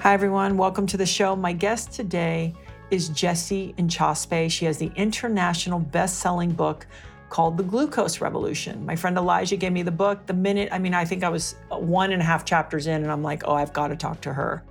Hi, everyone. Welcome to the show. My guest today is Jessie Inchauspé. She has the international best-selling book called The Glucose Revolution. My friend Elijah gave me the book. The minute, I mean, I think I was one and a half chapters in, and I'm like, oh, I've got to talk to her.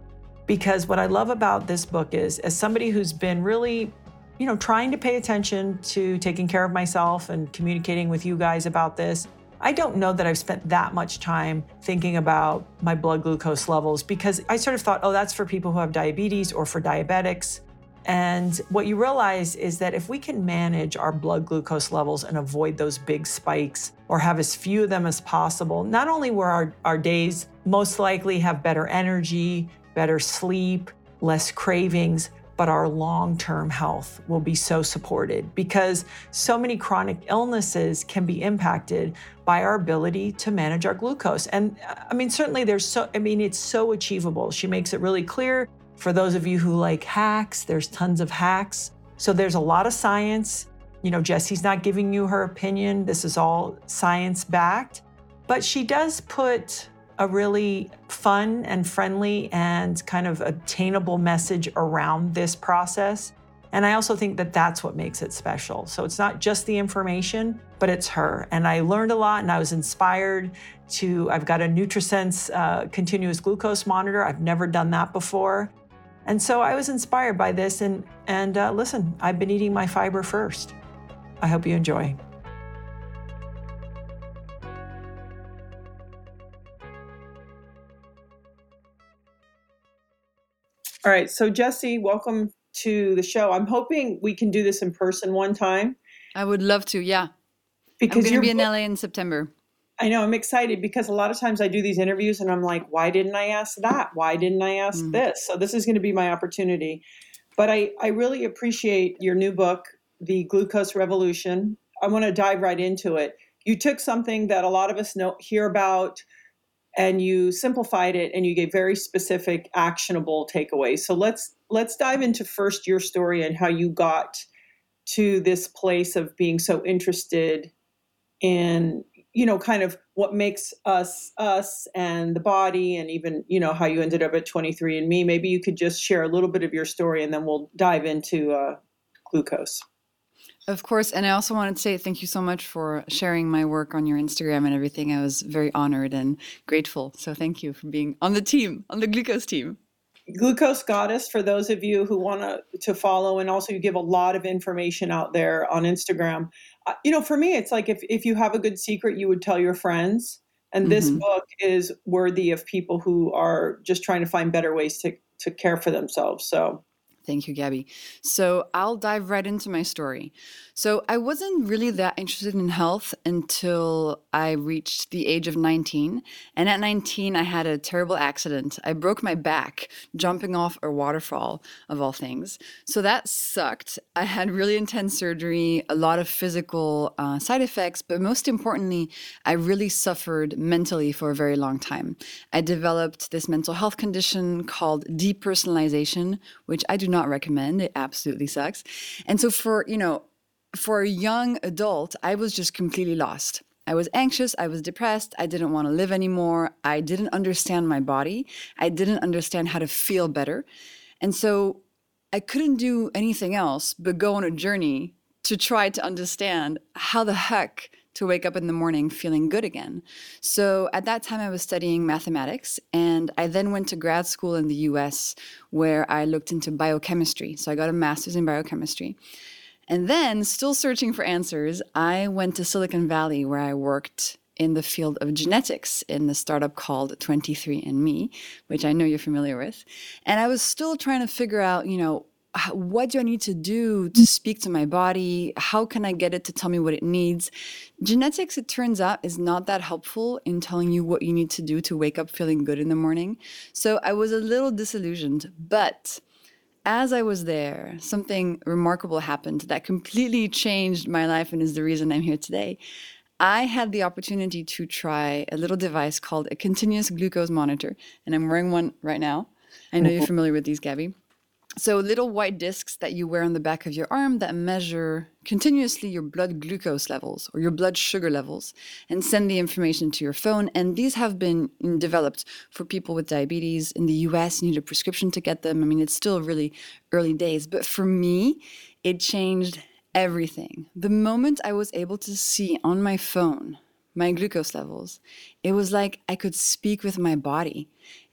Because what I love about this book is, as somebody who's been really, you know, trying to pay attention to taking care of myself and communicating with you guys about this, I don't know that I've spent that much time thinking about my blood glucose levels because I sort of thought, oh, that's for people who have diabetes or for diabetics. And what you realize is that if we can manage our blood glucose levels and avoid those big spikes or have as few of them as possible, not only will our, our days most likely have better energy, better sleep, less cravings, but our long term health will be so supported because so many chronic illnesses can be impacted by our ability to manage our glucose. And uh, I mean, certainly there's so, I mean, it's so achievable. She makes it really clear. For those of you who like hacks, there's tons of hacks. So there's a lot of science. You know, Jessie's not giving you her opinion. This is all science backed. But she does put a really fun and friendly and kind of attainable message around this process. And I also think that that's what makes it special. So it's not just the information, but it's her. And I learned a lot and I was inspired to, I've got a NutriSense uh, continuous glucose monitor. I've never done that before. And so I was inspired by this. And, and uh, listen, I've been eating my fiber first. I hope you enjoy. All right. So, Jessie, welcome to the show. I'm hoping we can do this in person one time. I would love to, yeah. Because I'm going to be in LA in September. I know, I'm excited because a lot of times I do these interviews and I'm like, why didn't I ask that? Why didn't I ask mm. this? So, this is going to be my opportunity. But I, I really appreciate your new book, The Glucose Revolution. I want to dive right into it. You took something that a lot of us know hear about and you simplified it and you gave very specific actionable takeaways. So let's let's dive into first your story and how you got to this place of being so interested in you know kind of what makes us us and the body and even you know how you ended up at 23andMe. Maybe you could just share a little bit of your story and then we'll dive into uh, glucose of course. And I also wanted to say thank you so much for sharing my work on your Instagram and everything. I was very honored and grateful. So thank you for being on the team, on the glucose team. Glucose Goddess, for those of you who want to to follow, and also you give a lot of information out there on Instagram. Uh, you know, for me, it's like if if you have a good secret, you would tell your friends. And this mm-hmm. book is worthy of people who are just trying to find better ways to to care for themselves. So Thank you, Gabby. So I'll dive right into my story. So I wasn't really that interested in health until I reached the age of 19. And at 19, I had a terrible accident. I broke my back jumping off a waterfall, of all things. So that sucked. I had really intense surgery, a lot of physical uh, side effects, but most importantly, I really suffered mentally for a very long time. I developed this mental health condition called depersonalization, which I do not recommend. It absolutely sucks. And so for, you know, for a young adult, I was just completely lost. I was anxious, I was depressed, I didn't want to live anymore, I didn't understand my body, I didn't understand how to feel better. And so I couldn't do anything else but go on a journey to try to understand how the heck to wake up in the morning feeling good again. So at that time, I was studying mathematics, and I then went to grad school in the US where I looked into biochemistry. So I got a master's in biochemistry. And then, still searching for answers, I went to Silicon Valley where I worked in the field of genetics in the startup called 23andMe, which I know you're familiar with. And I was still trying to figure out, you know, what do I need to do to speak to my body? How can I get it to tell me what it needs? Genetics, it turns out, is not that helpful in telling you what you need to do to wake up feeling good in the morning. So I was a little disillusioned, but as I was there, something remarkable happened that completely changed my life and is the reason I'm here today. I had the opportunity to try a little device called a continuous glucose monitor, and I'm wearing one right now. I know you're mm-hmm. familiar with these, Gabby. So, little white discs that you wear on the back of your arm that measure continuously your blood glucose levels or your blood sugar levels and send the information to your phone. And these have been mm, developed for people with diabetes. In the US, you need a prescription to get them. I mean, it's still really early days. But for me, it changed everything. The moment I was able to see on my phone my glucose levels, it was like I could speak with my body.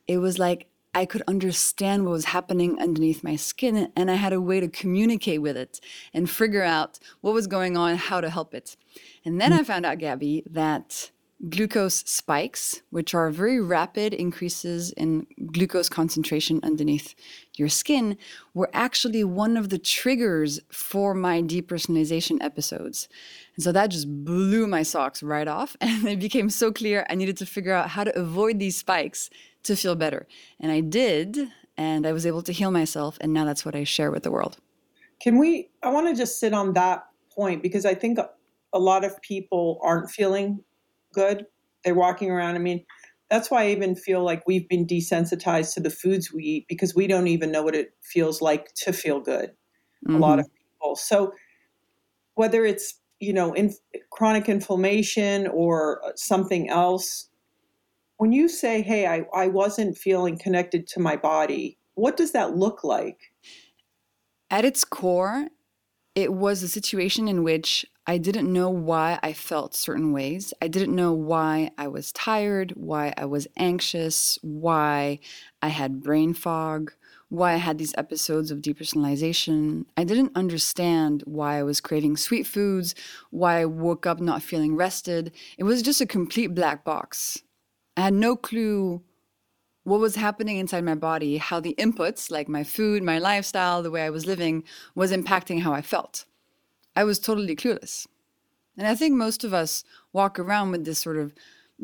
It was like I could understand what was happening underneath my skin and I had a way to communicate with it and figure out what was going on, how to help it. And then I mm. found out, Gabby, that glucose spikes, which are very rapid increases in glucose concentration underneath your skin, were actually one of the triggers for my depersonalization episodes. And so that just blew my socks right off. And it became so clear I needed to figure out how to avoid these spikes to feel better. And I did, and I was able to heal myself. And now that's what I share with the world. Can we? I want to just sit on that point because I think a lot of people aren't feeling good. They're walking around. I mean, that's why I even feel like we've been desensitized to the foods we eat because we don't even know what it feels like to feel good. Mm-hmm. A lot of people. So whether it's you know in chronic inflammation or something else when you say, hey, I, I wasn't feeling connected to my body, what does that look like? At its core, it was a situation in which I didn't know why I felt certain ways. I didn't know why I was tired, why I was anxious, why I had brain fog, why I had these episodes of depersonalization. I didn't understand why I was craving sweet foods, why I woke up not feeling rested. It was just a complete black box. I had no clue what was happening inside my body, how the inputs, like my food, my lifestyle, the way I was living, was impacting how I felt. I was totally clueless. And I think most of us walk around with this sort of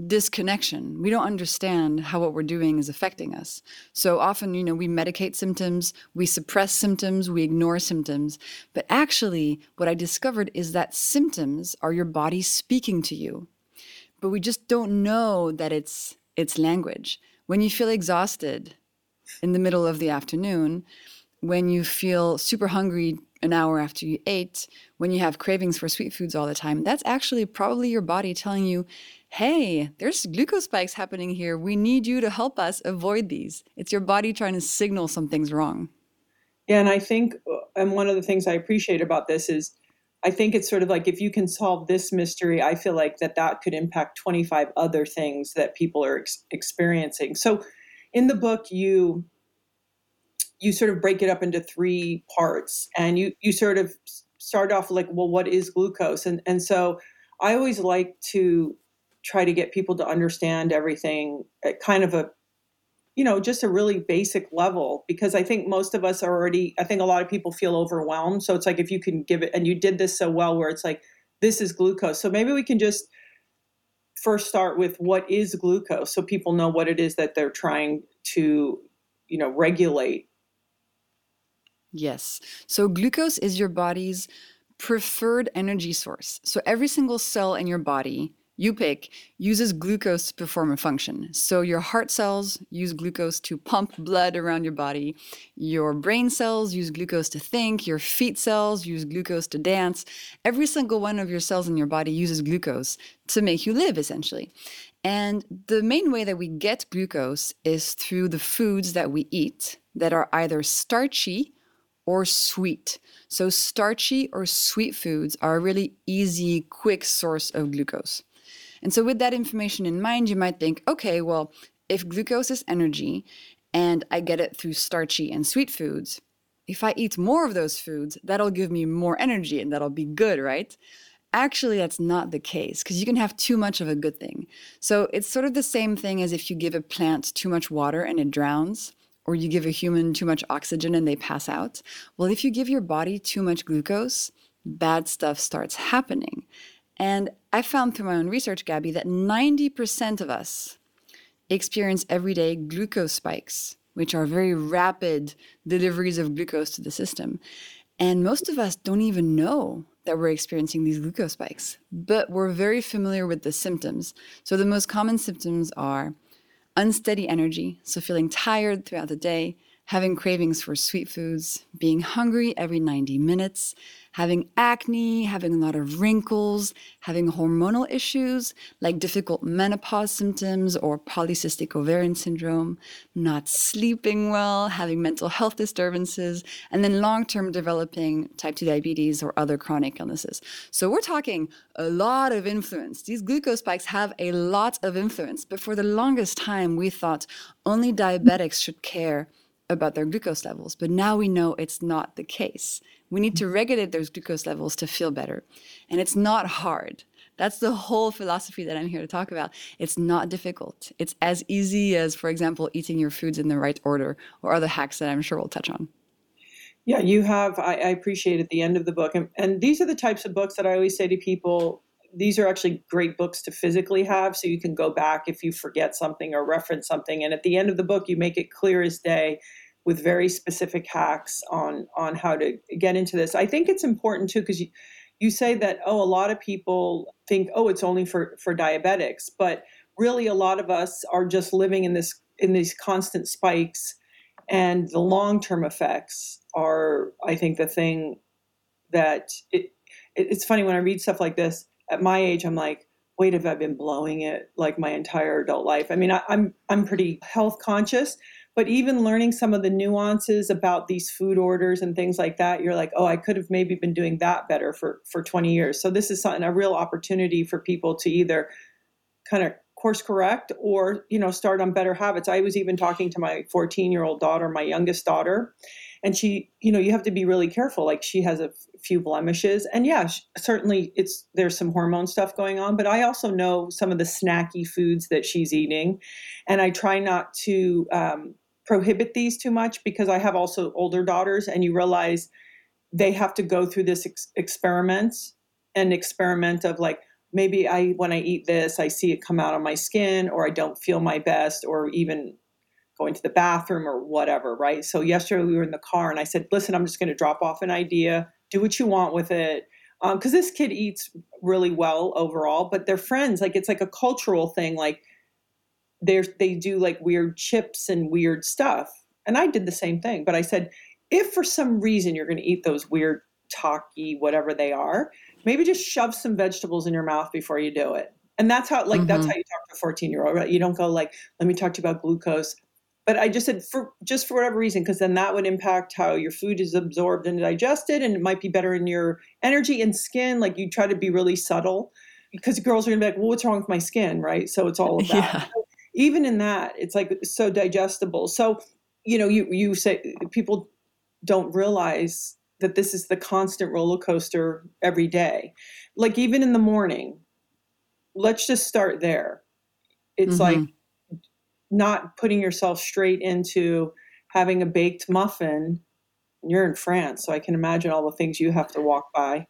disconnection. We don't understand how what we're doing is affecting us. So often, you know, we medicate symptoms, we suppress symptoms, we ignore symptoms. But actually, what I discovered is that symptoms are your body speaking to you but we just don't know that it's it's language. When you feel exhausted in the middle of the afternoon, when you feel super hungry an hour after you ate, when you have cravings for sweet foods all the time, that's actually probably your body telling you, hey, there's glucose spikes happening here. We need you to help us avoid these. It's your body trying to signal something's wrong. Yeah, and I think, uh, and one of the things I appreciate about this is I think it's sort of like if you can solve this mystery, I feel like that that could impact 25 other things that people are ex- experiencing. So in the book you you sort of break it up into three parts and you you sort of start off like well what is glucose and and so I always like to try to get people to understand everything at kind of a you know, just a really basic level because I think most of us are already, I think a lot of people feel overwhelmed. So it's like if you can give it, and you did this so well where it's like, this is glucose. So maybe we can just first start with what is glucose so people know what it is that they're trying to, you know, regulate. Yes. So glucose is your body's preferred energy source. So every single cell in your body you pick uses glucose to perform a function. So your heart cells use glucose to pump blood around your body. Your brain cells use glucose to think. Your feet cells use glucose to dance. Every single one of your cells in your body uses glucose to make you live, essentially. And the main way that we get glucose is through the foods that we eat that are either starchy or sweet. So, starchy or sweet foods are a really easy, quick source of glucose. And so, with that information in mind, you might think, okay, well, if glucose is energy and I get it through starchy and sweet foods, if I eat more of those foods, that'll give me more energy and that'll be good, right? Actually, that's not the case because you can have too much of a good thing. So it's sort of the same thing as if you give a plant too much water and it drowns, or you give a human too much oxygen and they pass out. Well, if you give your body too much glucose, bad stuff starts happening. And I found through my own research, Gabby, that 90% of us experience everyday glucose spikes, which are very rapid deliveries of glucose to the system. And most of us don't even know that we're experiencing these glucose spikes, but we're very familiar with the symptoms. So the most common symptoms are unsteady energy, so feeling tired throughout the day, having cravings for sweet foods, being hungry every 90 minutes, having acne, having a lot of wrinkles, having hormonal issues like difficult menopause symptoms or polycystic ovarian syndrome, not sleeping well, having mental health disturbances, and then long term developing type 2 diabetes or other chronic illnesses. So we're talking a lot of influence. These glucose spikes have a lot of influence, but for the longest time, we thought only diabetics should care about their glucose levels. But now we know it's not the case. We need to regulate those glucose levels to feel better. And it's not hard. That's the whole philosophy that I'm here to talk about. It's not difficult. It's as easy as, for example, eating your foods in the right order or other hacks that I'm sure we'll touch on. Yeah, you have. I, I appreciate at the end of the book. And, and these are the types of books that I always say to people these are actually great books to physically have so you can go back if you forget something or reference something. And at the end of the book, you make it clear as day with very specific hacks on on how to get into this. I think it's important too because you you say that oh a lot of people think oh it's only for for diabetics, but really a lot of us are just living in this in these constant spikes and the long-term effects are I think the thing that it, it it's funny when I read stuff like this at my age I'm like wait have I been blowing it like my entire adult life? I mean I, I'm I'm pretty health conscious but even learning some of the nuances about these food orders and things like that you're like oh i could have maybe been doing that better for for 20 years. So this is something a real opportunity for people to either kind of course correct or you know start on better habits. I was even talking to my 14 year old daughter my youngest daughter and she you know you have to be really careful like she has a few blemishes. And yeah certainly it's there's some hormone stuff going on but i also know some of the snacky foods that she's eating and i try not to um, prohibit these too much because I have also older daughters, and you realize they have to go through this ex- experiment and experiment of like maybe I when I eat this, I see it come out on my skin, or I don't feel my best, or even going to the bathroom or whatever, right? So yesterday we were in the car, and I said, "Listen, I'm just going to drop off an idea. Do what you want with it." Because um, this kid eats really well overall, but their friends, like it's like a cultural thing. Like they they do like weird chips and weird stuff. And I did the same thing, but I said, if for some reason you're going to eat those weird talky whatever they are, maybe just shove some vegetables in your mouth before you do it. And that's how like mm-hmm. that's how you talk to a 14 year old. Right? You don't go like, let me talk to you about glucose. But I just said for just for whatever reason, because then that would impact how your food is absorbed and digested, and it might be better in your energy and skin. Like you try to be really subtle because girls are gonna be like, well, what's wrong with my skin, right? So it's all about. Yeah even in that it's like so digestible. So you know you you say people don't realize that this is the constant roller coaster every day. Like even in the morning let's just start there. It's mm-hmm. like not putting yourself straight into having a baked muffin you're in France, so I can imagine all the things you have to walk by.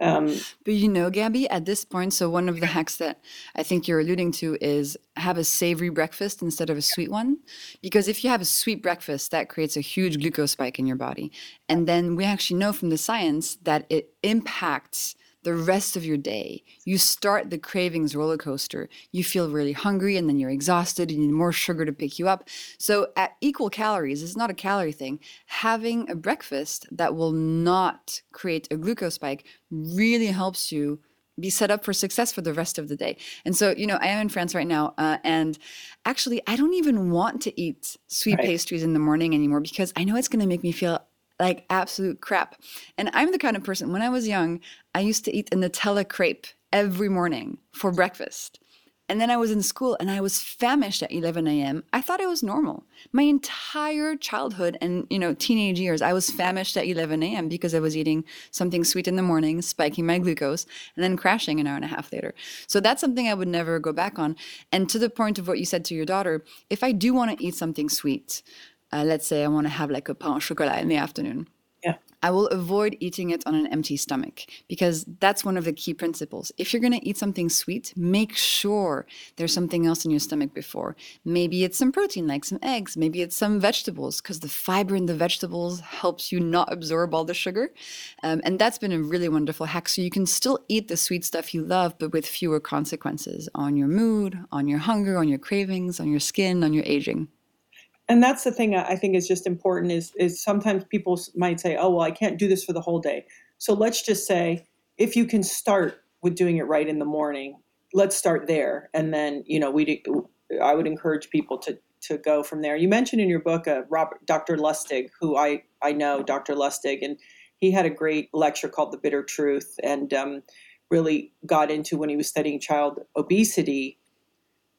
Um, but you know, Gabby, at this point, so one of the hacks that I think you're alluding to is have a savory breakfast instead of a sweet one. Because if you have a sweet breakfast, that creates a huge glucose spike in your body. And then we actually know from the science that it impacts the rest of your day. You start the cravings roller coaster. You feel really hungry and then you're exhausted. And you need more sugar to pick you up. So, at equal calories, it's not a calorie thing. Having a breakfast that will not create a glucose spike really helps you be set up for success for the rest of the day. And so, you know, I am in France right now, uh, and actually, I don't even want to eat sweet right. pastries in the morning anymore because I know it's going to make me feel like absolute crap. And I'm the kind of person, when I was young, I used to eat a Nutella crepe every morning for breakfast. And then I was in school and I was famished at 11 a.m. I thought it was normal. My entire childhood and, you know, teenage years, I was famished at 11 a.m. because I was eating something sweet in the morning, spiking my glucose, and then crashing an hour and a half later. So that's something I would never go back on. And to the point of what you said to your daughter, if I do want to eat something sweet, uh, let's say I want to have like a pain au chocolat in the afternoon. Yeah. I will avoid eating it on an empty stomach because that's one of the key principles. If you're going to eat something sweet, make sure there's something else in your stomach before. Maybe it's some protein, like some eggs. Maybe it's some vegetables because the fiber in the vegetables helps you not absorb all the sugar. Um, and that's been a really wonderful hack. So you can still eat the sweet stuff you love, but with fewer consequences on your mood, on your hunger, on your cravings, on your skin, on your aging and that's the thing I think is just important is is sometimes people might say, "Oh, well, I can't do this for the whole day." So let's just say if you can start with doing it right in the morning, let's start there, and then you know we I would encourage people to to go from there. You mentioned in your book uh, Robert Dr. Lustig, who I I know Dr. Lustig, and he had a great lecture called "The Bitter Truth," and um, really got into when he was studying child obesity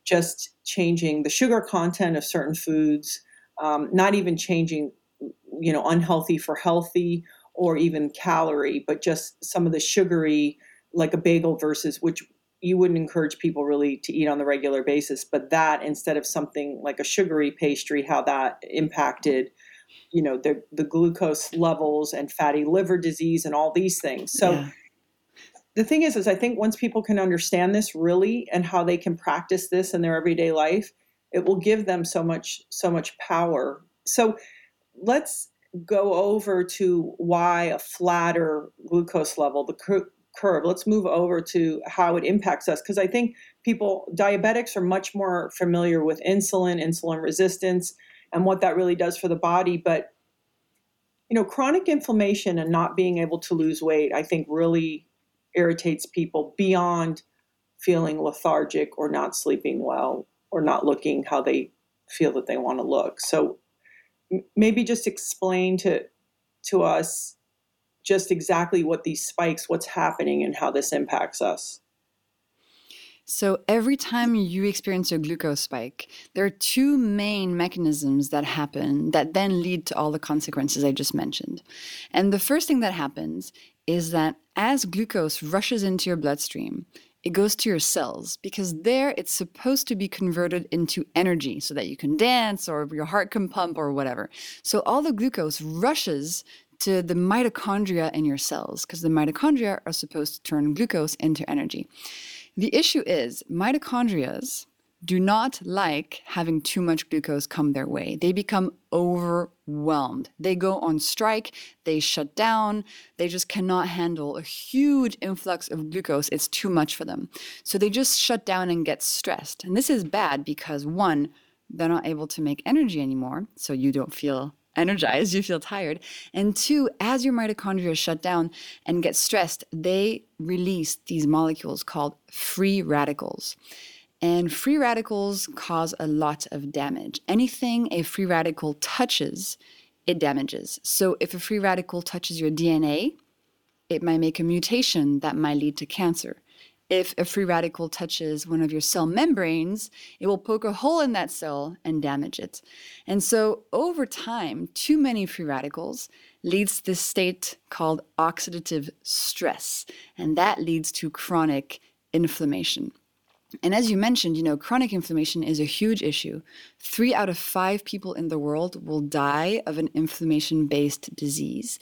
just changing the sugar content of certain foods, um, not even changing, you know, unhealthy for healthy or even calorie, but just some of the sugary, like a bagel versus which you wouldn't encourage people really to eat on the regular basis, but that instead of something like a sugary pastry, how that impacted you know the the glucose levels and fatty liver disease and all these things. So yeah the thing is is i think once people can understand this really and how they can practice this in their everyday life it will give them so much so much power. So let's go over to why a flatter glucose level the cur- curve. Let's move over to how it impacts us because i think people diabetics are much more familiar with insulin insulin resistance and what that really does for the body but you know chronic inflammation and not being able to lose weight i think really irritates people beyond feeling lethargic or not sleeping well or not looking how they feel that they want to look. So maybe just explain to to us just exactly what these spikes, what's happening and how this impacts us. So, every time you experience a glucose spike, there are two main mechanisms that happen that then lead to all the consequences I just mentioned. And the first thing that happens is that as glucose rushes into your bloodstream, it goes to your cells because there it's supposed to be converted into energy so that you can dance or your heart can pump or whatever. So all the glucose rushes to the mitochondria in your cells because the mitochondria are supposed to turn glucose into energy. The issue is mitochondrias do not like having too much glucose come their way. They become overwhelmed. They go on strike, they shut down, they just cannot handle a huge influx of glucose. It's too much for them. So they just shut down and get stressed. And this is bad because one, they're not able to make energy anymore, so you don't feel energized, you feel tired. And two, as your mitochondria shut down and get stressed, they release these molecules called free radicals. And free radicals cause a lot of damage. Anything a free radical touches, it damages. So if a free radical touches your DNA, it might make a mutation that might lead to cancer. If a free radical touches one of your cell membranes, it will poke a hole in that cell and damage it. And so over time, too many free radicals leads to this state called oxidative stress, and that leads to chronic inflammation. And as you mentioned, you know, chronic inflammation is a huge issue. Three out of five people in the world will die of an inflammation based disease.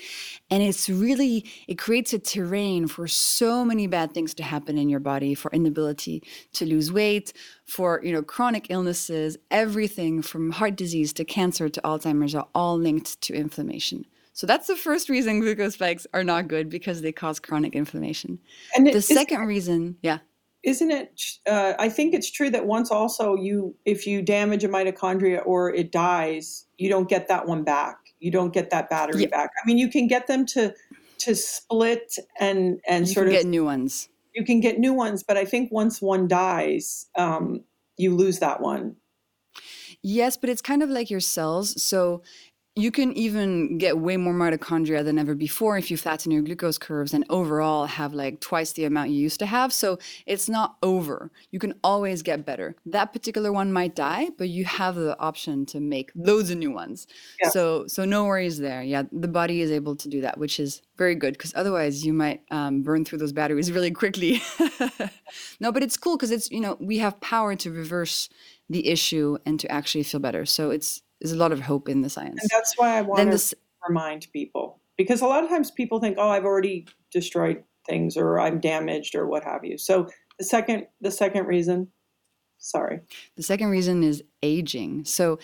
And it's really, it creates a terrain for so many bad things to happen in your body, for inability to lose weight, for, you know, chronic illnesses, everything from heart disease to cancer to Alzheimer's are all linked to inflammation. So that's the first reason glucose spikes are not good because they cause chronic inflammation. And the second reason, yeah isn't it uh, i think it's true that once also you if you damage a mitochondria or it dies you don't get that one back you don't get that battery yeah. back i mean you can get them to to split and and you sort of get new ones you can get new ones but i think once one dies um, you lose that one Yes, but it's kind of like your cells. So you can even get way more mitochondria than ever before if you flatten your glucose curves and overall have like twice the amount you used to have. So it's not over. You can always get better. That particular one might die, but you have the option to make loads of new ones. Yeah. So so no worries there. Yeah, the body is able to do that, which is very good because otherwise you might um, burn through those batteries really quickly. no, but it's cool because it's you know we have power to reverse the issue and to actually feel better. So it's there's a lot of hope in the science. And that's why I want to remind people because a lot of times people think, "Oh, I've already destroyed things or I'm damaged or what have you." So the second the second reason, sorry. The second reason is aging. So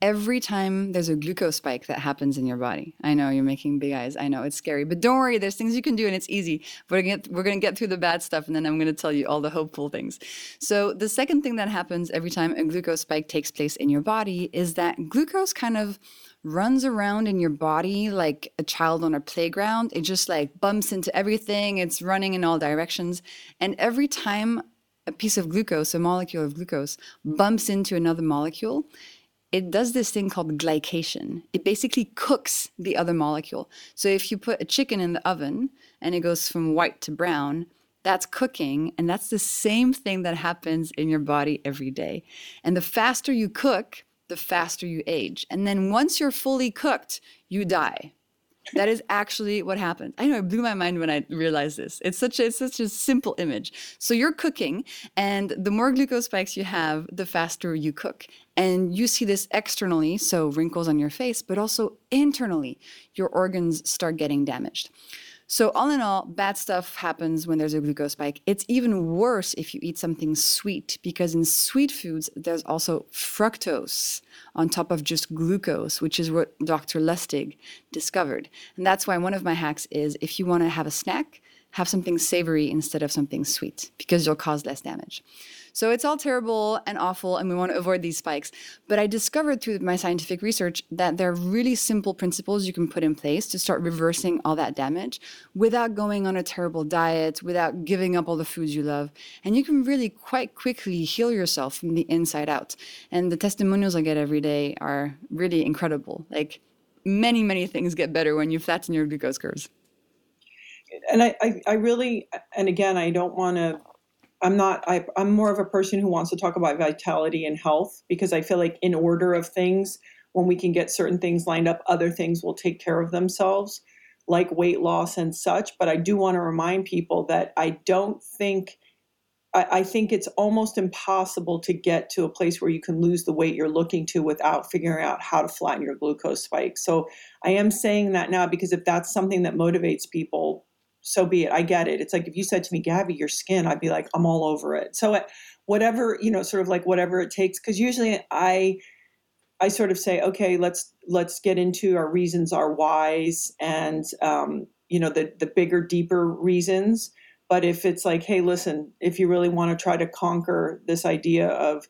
every time there's a glucose spike that happens in your body. I know you're making big eyes. I know it's scary, but don't worry. There's things you can do, and it's easy. We're gonna get, we're gonna get through the bad stuff, and then I'm gonna tell you all the hopeful things. So the second thing that happens every time a glucose spike takes place in your body is that glucose kind of runs around in your body like a child on a playground. It just like bumps into everything. It's running in all directions, and every time a piece of glucose, a molecule of glucose, bumps into another molecule, it does this thing called glycation. It basically cooks the other molecule. So if you put a chicken in the oven and it goes from white to brown, that's cooking. And that's the same thing that happens in your body every day. And the faster you cook, the faster you age. And then once you're fully cooked, you die that is actually what happens. I know it blew my mind when I realized this. It's such a, it's such a simple image. So you're cooking, and the more glucose spikes you have, the faster you cook. And you see this externally, so wrinkles on your face, but also internally, your organs start getting damaged. So, all in all, bad stuff happens when there's a glucose spike. It's even worse if you eat something sweet, because in sweet foods, there's also fructose on top of just glucose, which is what Dr. Lustig discovered. And that's why one of my hacks is if you want to have a snack, have something savory instead of something sweet, because you'll cause less damage. So it's all terrible and awful, and we want to avoid these spikes. But I discovered through my scientific research that there are really simple principles you can put in place to start reversing all that damage without going on a terrible diet, without giving up all the foods you love. And you can really quite quickly heal yourself from the inside out. And the testimonials I get every day are really incredible. Like many, many things get better when you flatten your glucose curves and I, I, I, really, and again, I don't want to I'm not, I, I'm more of a person who wants to talk about vitality and health because I feel like, in order of things, when we can get certain things lined up, other things will take care of themselves, like weight loss and such. But I do want to remind people that I don't think, I, I think it's almost impossible to get to a place where you can lose the weight you're looking to without figuring out how to flatten your glucose spike. So I am saying that now because if that's something that motivates people, so be it. I get it. It's like if you said to me, Gabby, your skin, I'd be like, I'm all over it. So uh, whatever, you know, sort of like whatever it takes. Cause usually I, I sort of say, okay, let's, let's get into our reasons, our whys and, um, you know, the, the bigger, deeper reasons. But if it's like, hey, listen, if you really want to try to conquer this idea of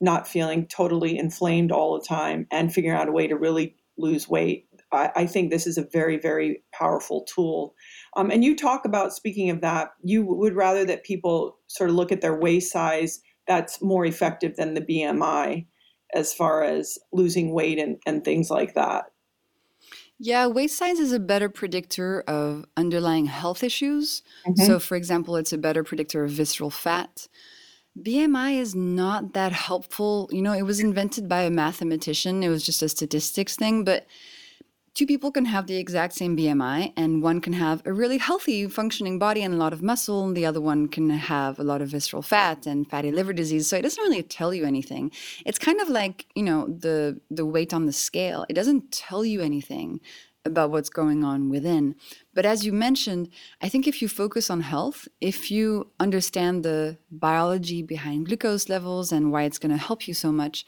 not feeling totally inflamed all the time and figuring out a way to really lose weight, I, I think this is a very, very powerful tool um, and you talk about, speaking of that, you would rather that people sort of look at their waist size. That's more effective than the BMI as far as losing weight and, and things like that. Yeah, waist size is a better predictor of underlying health issues. Mm-hmm. So, for example, it's a better predictor of visceral fat. BMI is not that helpful. You know, it was invented by a mathematician, it was just a statistics thing, but two people can have the exact same BMI, and one can have a really healthy, functioning body and a lot of muscle, and the other one can have a lot of visceral fat and fatty liver disease. So it doesn't really tell you anything. It's kind of like you know the the weight on the scale. It doesn't tell you anything about what's going on within. But as you mentioned, I think if you focus on health, if you understand the biology behind glucose levels and why it's going to help you so much,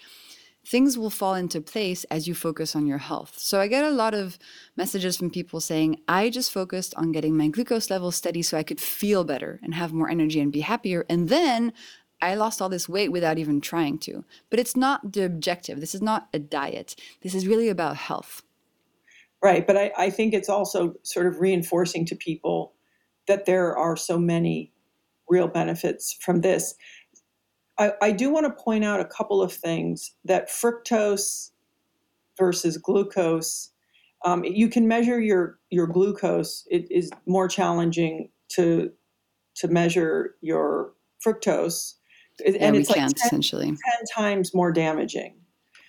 things will fall into place as you focus on your health. So I get a lot of messages from people saying, I just focused on getting my glucose level steady so I could feel better and have more energy and be happier. And then I lost all this weight without even trying to. But it's not the objective. This is not a diet. This is really about health. Right. But I, I think it's also sort of reinforcing to people that there are so many real benefits from this. I, I do want to point out a couple of things that fructose versus glucose. Um, you can measure your your glucose. It is more challenging to to measure your fructose, yeah, and it's like 10, essentially ten times more damaging.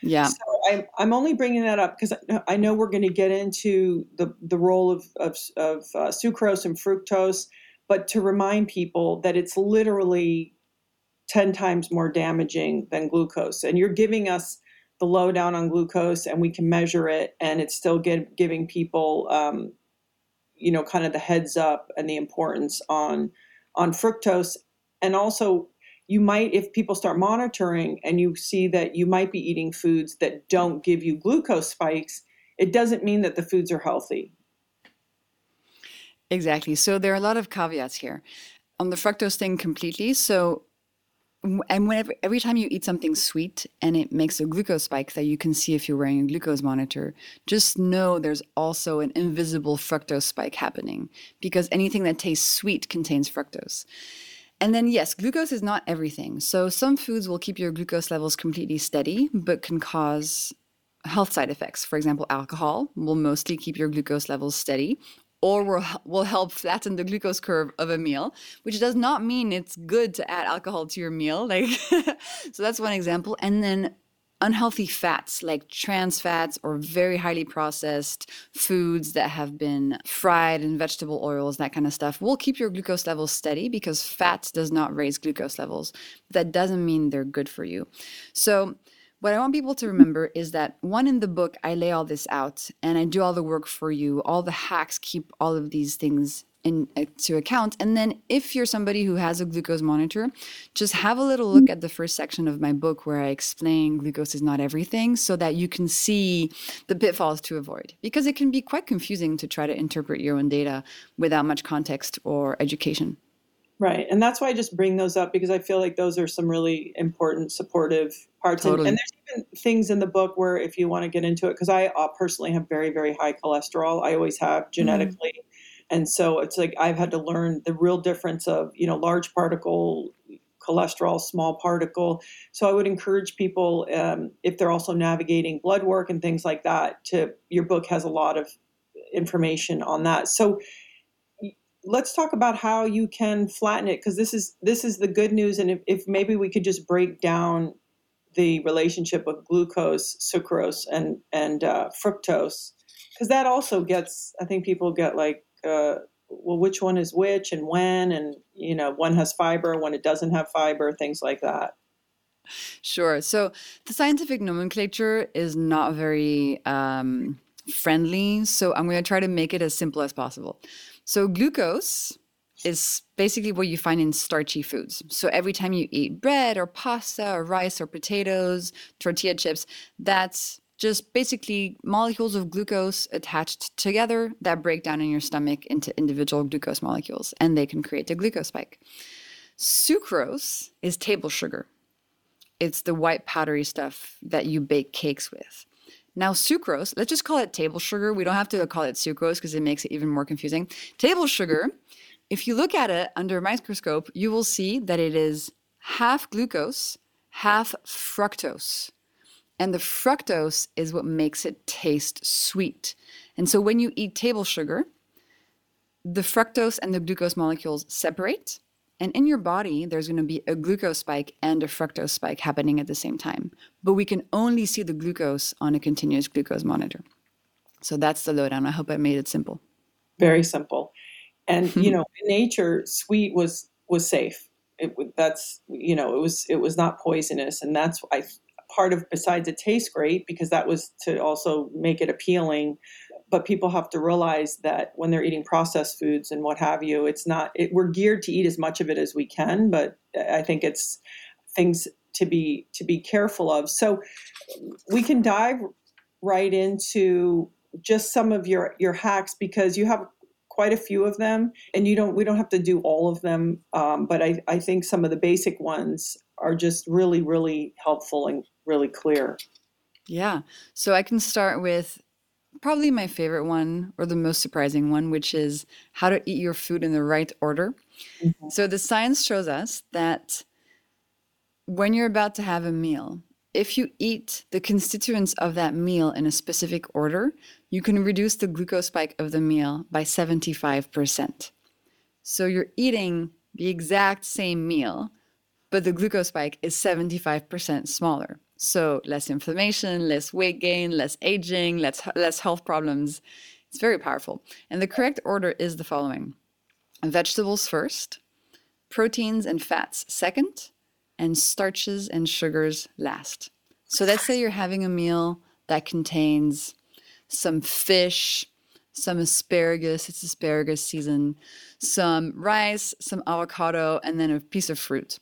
Yeah. So I'm, I'm only bringing that up because I know we're going to get into the, the role of, of, of uh, sucrose and fructose, but to remind people that it's literally 10 times more damaging than glucose. And you're giving us the lowdown on glucose and we can measure it and it's still get, giving people, um, you know, kind of the heads up and the importance on, on fructose. And also you might, if people start monitoring and you see that you might be eating foods that don't give you glucose spikes, it doesn't mean that the foods are healthy. Exactly. So there are a lot of caveats here on the fructose thing completely. So, and whenever every time you eat something sweet and it makes a glucose spike that you can see if you're wearing a glucose monitor, just know there's also an invisible fructose spike happening because anything that tastes sweet contains fructose. And then, yes, glucose is not everything. So, some foods will keep your glucose levels completely steady, but can cause health side effects. For example, alcohol will mostly keep your glucose levels steady or will, help flatten the glucose curve of a meal, which does not mean it's good to add alcohol to your meal. Like, so that's one example. And then unhealthy fats like trans fats or very highly processed foods that have been fried in vegetable oils, that kind of stuff, will keep your glucose levels steady because fat does not raise glucose levels. That doesn't mean they're good for you. So, what I want people to remember is that one in the book, I lay all this out and I do all the work for you. All the hacks keep all of these things into uh, account. And then if you're somebody who has a glucose monitor, just have a little look at the first section of my book where I explain glucose is not everything so that you can see the pitfalls to avoid. Because it can be quite confusing to try to interpret your own data without much context or education. Right. And that's why I just bring those up because I feel like those are some really important supportive parts. Totally. And, and, there's even things in the book where if you want to get into it, because I uh, personally have very, very high cholesterol, I always have mm-hmm. genetically. Mm. And so it's like I've had to learn the real difference of, you know, large particle cholesterol, small particle. So I would encourage people, um, if they're also navigating blood work and things like that, to your book has a lot of information on that. So let's talk about how you can flatten it because this is this is the good news and if, if maybe we could just break down the relationship of glucose sucrose and and uh, fructose because that also gets i think people get like uh, well, which one is which and when, and you know, one has fiber, when it doesn't have fiber, things like that. Sure. So the scientific nomenclature is not very um, friendly. So I'm going to try to make it as simple as possible. So glucose is basically what you find in starchy foods. So every time you eat bread or pasta or rice or potatoes, tortilla chips, that's just basically molecules of glucose attached together that break down in your stomach into individual glucose molecules, and they can create a glucose spike. Sucrose is table sugar. It's the white powdery stuff that you bake cakes with. Now, sucrose, let's just call it table sugar. We don't have to call it sucrose because it makes it even more confusing. Table sugar, if you look at it under a microscope, you will see that it is half glucose, half fructose. And the fructose is what makes it taste sweet. And so when you eat table sugar, the fructose and the glucose molecules separate. And in your body, there's going to be a glucose spike and a fructose spike happening at the same time. But we can only see the glucose on a continuous glucose monitor. So that's the lowdown. I hope I made it simple. Very simple. And you know, in nature, sweet was was safe. It that's you know, it was it was not poisonous, and that's I part of besides it tastes great because that was to also make it appealing but people have to realize that when they're eating processed foods and what have you it's not it, we're geared to eat as much of it as we can but i think it's things to be to be careful of. So we can dive right into just some of your your hacks because you have quite a few of them and you don't we don't have to do all of them um, but I, I think some of the basic ones are just really really helpful and really clear. Yeah. So i can start with probably my favorite one or the most surprising one, which is how to eat your food in the right order. Mm-hmm. So the science shows us that when you're about to have a meal, if you eat the constituents of that meal in a specific order, you can reduce the glucose spike of the meal by 75%. So you're eating the exact same meal, but the glucose spike is 75% smaller. So less inflammation, less weight gain, less aging, less, less health problems. It's very powerful. And the correct order is the following vegetables first, proteins and fats second, and starches and sugars last. So let's say you're having a meal that contains some fish, some asparagus, it's asparagus season, some rice, some avocado, and then a piece of fruit.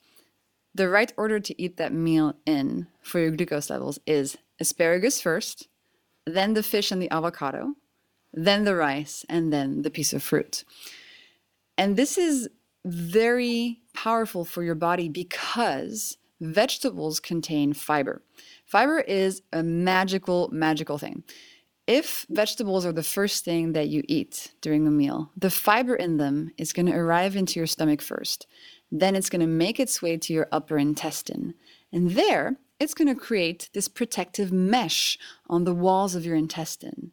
The right order to eat that meal in for your glucose levels is asparagus first, then the fish and the avocado, then the rice, and then the piece of fruit. And this is very powerful for your body because vegetables contain fiber. Fiber is a magical, magical thing. If vegetables are the first thing that you eat during a meal, the fiber in them is going to arrive into your stomach first. Then it's going to make its way to your upper intestine. And there, it's going to create this protective mesh on the walls of your intestine.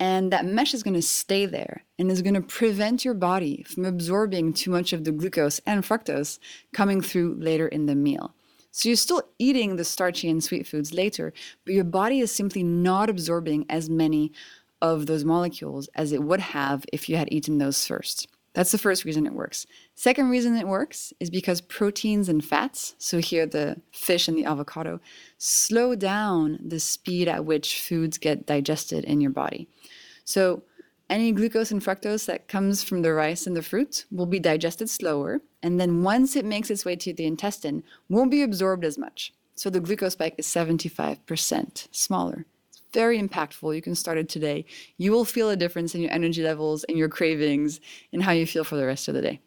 And that mesh is going to stay there and is going to prevent your body from absorbing too much of the glucose and fructose coming through later in the meal. So you're still eating the starchy and sweet foods later, but your body is simply not absorbing as many of those molecules as it would have if you had eaten those first. That's the first reason it works. Second reason it works is because proteins and fats, so here the fish and the avocado, slow down the speed at which foods get digested in your body. So any glucose and fructose that comes from the rice and the fruit will be digested slower, and then once it makes its way to the intestine, won't be absorbed as much. So the glucose spike is 75% smaller very impactful. You can start it today. You will feel a difference in your energy levels and your cravings and how you feel for the rest of the day.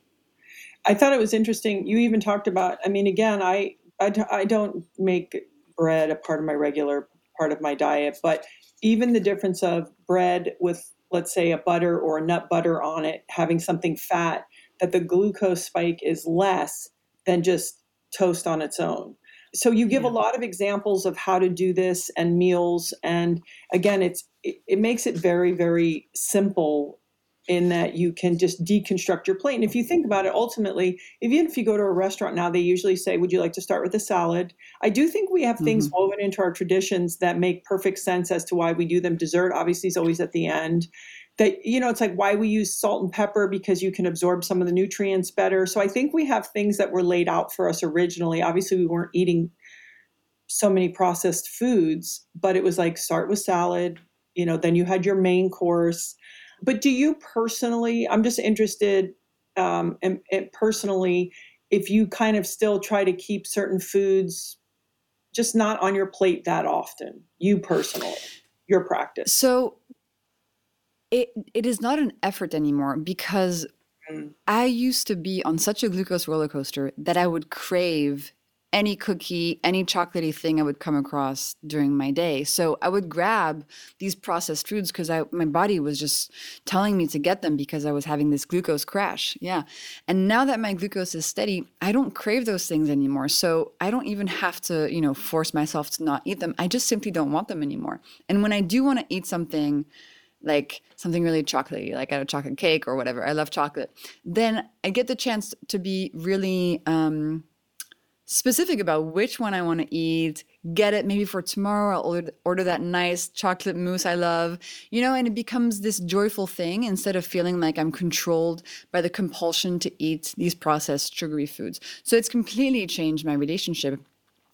I thought it was interesting. You even talked about, I mean, again, I, I, I don't make bread a part of my regular part of my diet, but even the difference of bread with, let's say, a butter or a nut butter on it, having something fat, that the glucose spike is less than just toast on its own so you give yeah. a lot of examples of how to do this and meals and again it's it, it, makes it very very simple in that you can just deconstruct your plate and if you think about it ultimately even if you go to a restaurant now they usually say would you like to start with a salad i do think we have things mm-hmm. woven into our traditions that make perfect sense as to why we do them dessert obviously is always at the end that you know it's like why we use salt and pepper? Because you can absorb some of the nutrients better. So i think we have things that were laid out for us originally. Obviously we weren't eating so many processed foods but it was like start with salad you know then you had your main course. But do you personally i'm just interested um, and, and personally if you kind of still try to keep certain foods just not on your plate that often you personally your practice? So it it is not an effort anymore because mm. I used to be on such a glucose roller coaster that I would crave any cookie, any chocolatey thing I would come across during my day. So I would grab these processed foods because I my body was just telling me to get them because I was having this glucose crash. Yeah. And now that my glucose is steady, I don't crave those things anymore. So I don't even have to, you know, force myself to not eat them. I just simply don't want them anymore. And when I do want to eat something, like something really chocolatey, like a chocolate cake or whatever. I love chocolate. Then I get the chance to be really um, specific about which one I want to eat, get it maybe for tomorrow. I'll order, order that nice chocolate mousse I love, you know, and it becomes this joyful thing instead of feeling like I'm controlled by the compulsion to eat these processed sugary foods. So it's completely changed my relationship.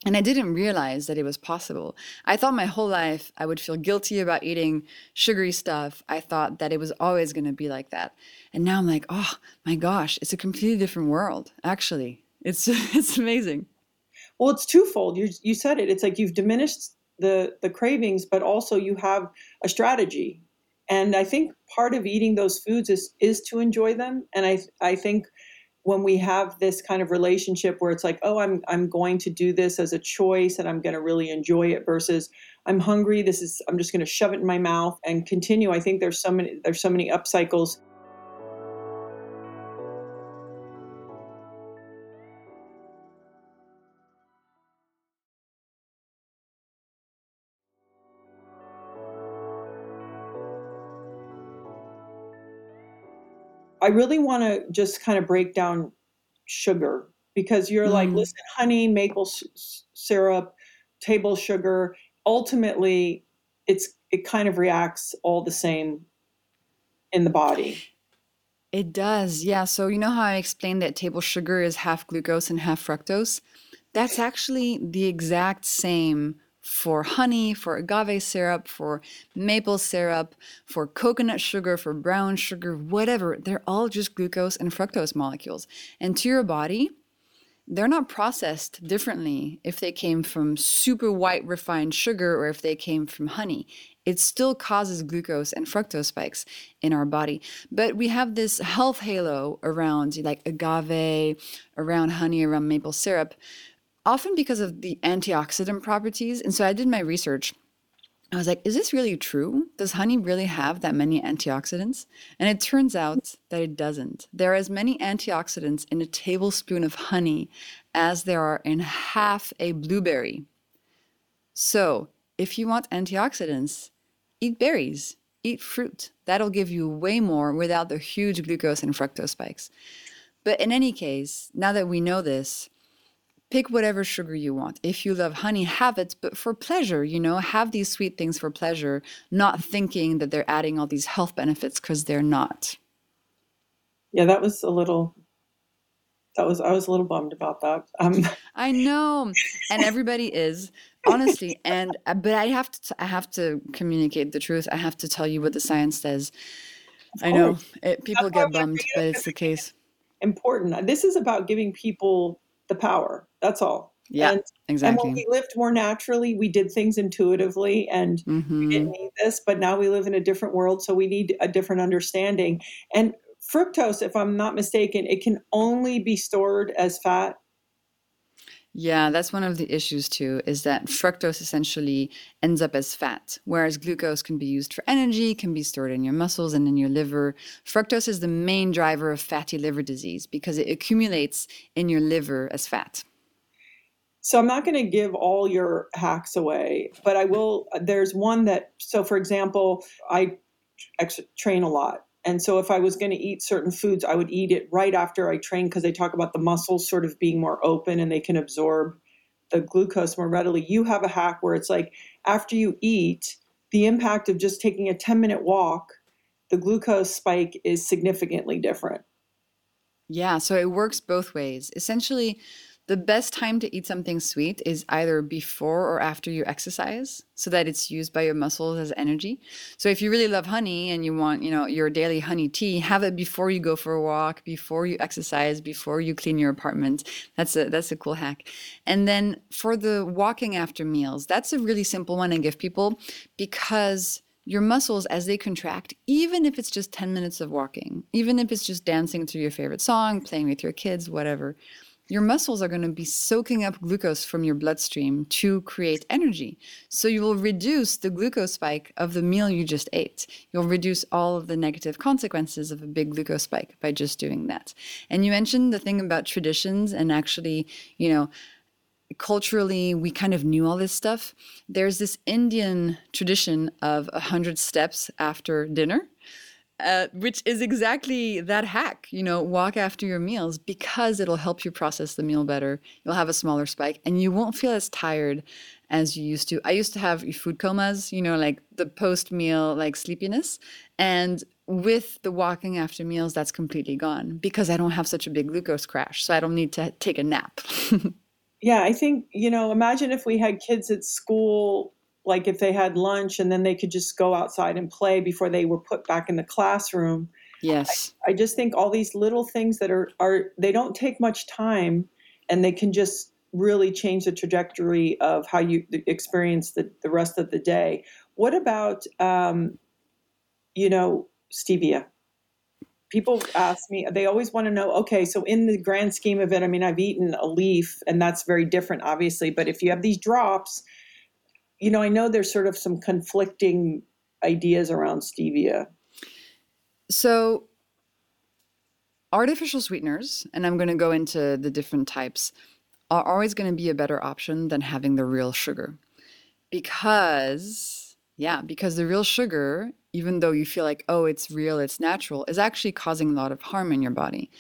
And I didn't realize that it was possible. I thought my whole life I would feel guilty about eating sugary stuff. I thought that it was always going to be like that. And now I'm like, oh my gosh, it's a completely different world, actually. It's, it's amazing. Well, it's twofold. You you said it. It's like you've diminished the the cravings, but also you have a strategy. And I think part of eating those foods is is to enjoy them. And I I think when we have this kind of relationship where it's like, oh, I'm I'm going to do this as a choice and I'm going to really enjoy it versus I'm hungry. This is I'm just going to shove it in my mouth and continue. I think there's so many there's so many up I really want to just kind of break down sugar because you're mm. like, listen, honey, maple s- syrup, table sugar. Ultimately, it's it kind of reacts all the same in the body. It does, yeah. So you know how I explained that table sugar is half glucose and half fructose? That's actually the exact same for honey, for agave syrup, for maple syrup, for coconut sugar, for brown sugar, whatever. They're all just glucose and fructose molecules. And to your body, they're not processed differently if they came from super white refined sugar or if they came from honey. It still causes glucose and fructose spikes in our body. But we have this health halo around like agave, around honey, around maple syrup often because of the antioxidant properties. And so I did my research. I was like, is this really true? Does honey really have that many antioxidants? And it turns out that it doesn't. There are as many antioxidants in a tablespoon of honey as there are in half a blueberry. So, if you want antioxidants, eat berries, eat fruit. That'll give you way more without the huge glucose and fructose spikes. But in any case, now that we know this, pick whatever sugar you want. If you love honey, have it, but for pleasure, you know, have these sweet things for pleasure, not thinking that they're adding all these health benefits because they're not. Yeah, that was a little that was I was a little bummed about that. Um, I know, and everybody is honestly, and uh, but I have to I have to communicate the truth. I have to tell you what the science says. I know it, people That's get bummed, but it's the case. Important. This is about giving people the power. That's all. Yeah, and, exactly. And when we lived more naturally, we did things intuitively and mm-hmm. we didn't need this, but now we live in a different world, so we need a different understanding. And fructose, if I'm not mistaken, it can only be stored as fat yeah, that's one of the issues too, is that fructose essentially ends up as fat, whereas glucose can be used for energy, can be stored in your muscles and in your liver. Fructose is the main driver of fatty liver disease because it accumulates in your liver as fat. So I'm not going to give all your hacks away, but I will. There's one that, so for example, I train a lot and so if I was going to eat certain foods, I would eat it right after I train because they talk about the muscles sort of being more open and they can absorb the glucose more readily. You have a hack where it's like after you eat, the impact of just taking a 10 minute walk, the glucose spike is significantly different. Yeah, so it works both ways. Essentially, the best time to eat something sweet is either before or after you exercise so that it's used by your muscles as energy. So if you really love honey and you want, you know, your daily honey tea, have it before you go for a walk, before you exercise, before you clean your apartment. That's a that's a cool hack. And then for the walking after meals, that's a really simple one I give people because your muscles as they contract even if it's just 10 minutes of walking even if it's just dancing to your favorite song playing with your kids whatever your muscles are going to be soaking up glucose from your bloodstream to create energy. So you will reduce the glucose spike of the meal you just ate. You'll reduce all of the negative consequences of a big glucose spike by just doing that. And you mentioned the thing about traditions and actually, you know, culturally we kind of knew all this stuff. There's this Indian tradition of a hundred steps after dinner uh, which is exactly that hack. You know, walk after your meals because it'll help you process the meal better. You'll have a smaller spike and you won't feel as tired as you used to. I used to have food comas, you know, like the post meal, like sleepiness. And with the walking after meals, that's completely gone because I don't have such a big glucose crash. So I don't need to take a nap. yeah, I think, you know, imagine if we had kids at school like if they had lunch and then they could just go outside and play before they were put back in the classroom. Yes. I, I just think all these little things that are are they don't take much time and they can just really change the trajectory of how you experience the, the rest of the day. What about um, you know, stevia? People ask me, they always want to know, okay, so in the grand scheme of it, I mean, I've eaten a leaf and that's very different, obviously, but if you have these drops, you know, I know there's sort of some conflicting ideas around stevia. So, artificial sweeteners, and I'm going to go into the different types, are always going to be a better option than having the real sugar. Because, yeah, because the real sugar, even though you feel like, oh, it's real, it's natural, is actually causing a lot of harm in your body.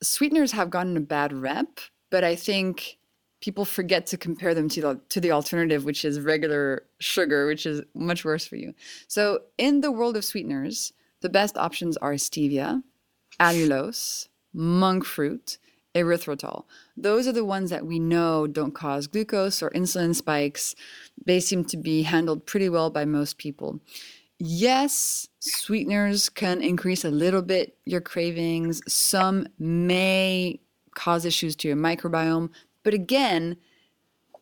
Sweeteners have gotten a bad rep, but I think people forget to compare them to the to the alternative, which is regular sugar, which is much worse for you. So in the world of sweeteners, the best options are stevia, allulose, monk fruit, erythritol. Those are the ones that we know don't cause glucose or insulin spikes. They seem to be handled pretty well by most people. Yes, sweeteners can increase a little bit your cravings. Some may cause issues to your microbiome, but again,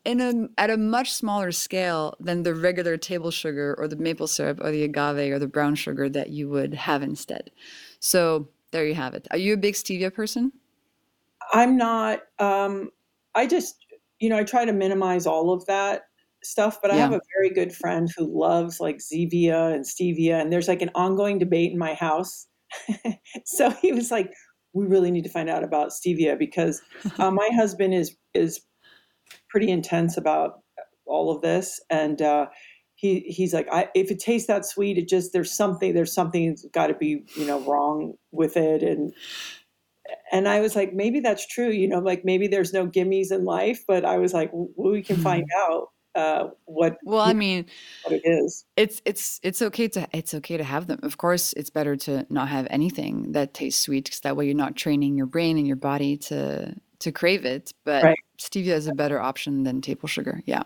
in a at a much smaller scale than the regular table sugar or the maple syrup or the agave or the brown sugar that you would have instead. So there you have it. Are you a big stevia person? I'm not. Um, I just, you know, I try to minimize all of that stuff, but I have a very good friend who loves like Zevia and stevia, and there's like an ongoing debate in my house. so he was like, we really need to find out about stevia because uh, my husband is is pretty intense about all of this. And uh, he he's like I, if it tastes that sweet it just there's something there's something that's got to be you know wrong with it. And and I was like maybe that's true you know like maybe there's no gimmies in life. But I was like well, we can find mm-hmm. out uh, what well i mean what it is. it's it's it's okay to it's okay to have them. Of course it's better to not have anything that tastes sweet because that way you're not training your brain and your body to to crave it. But right. Stevia is a better option than table sugar yeah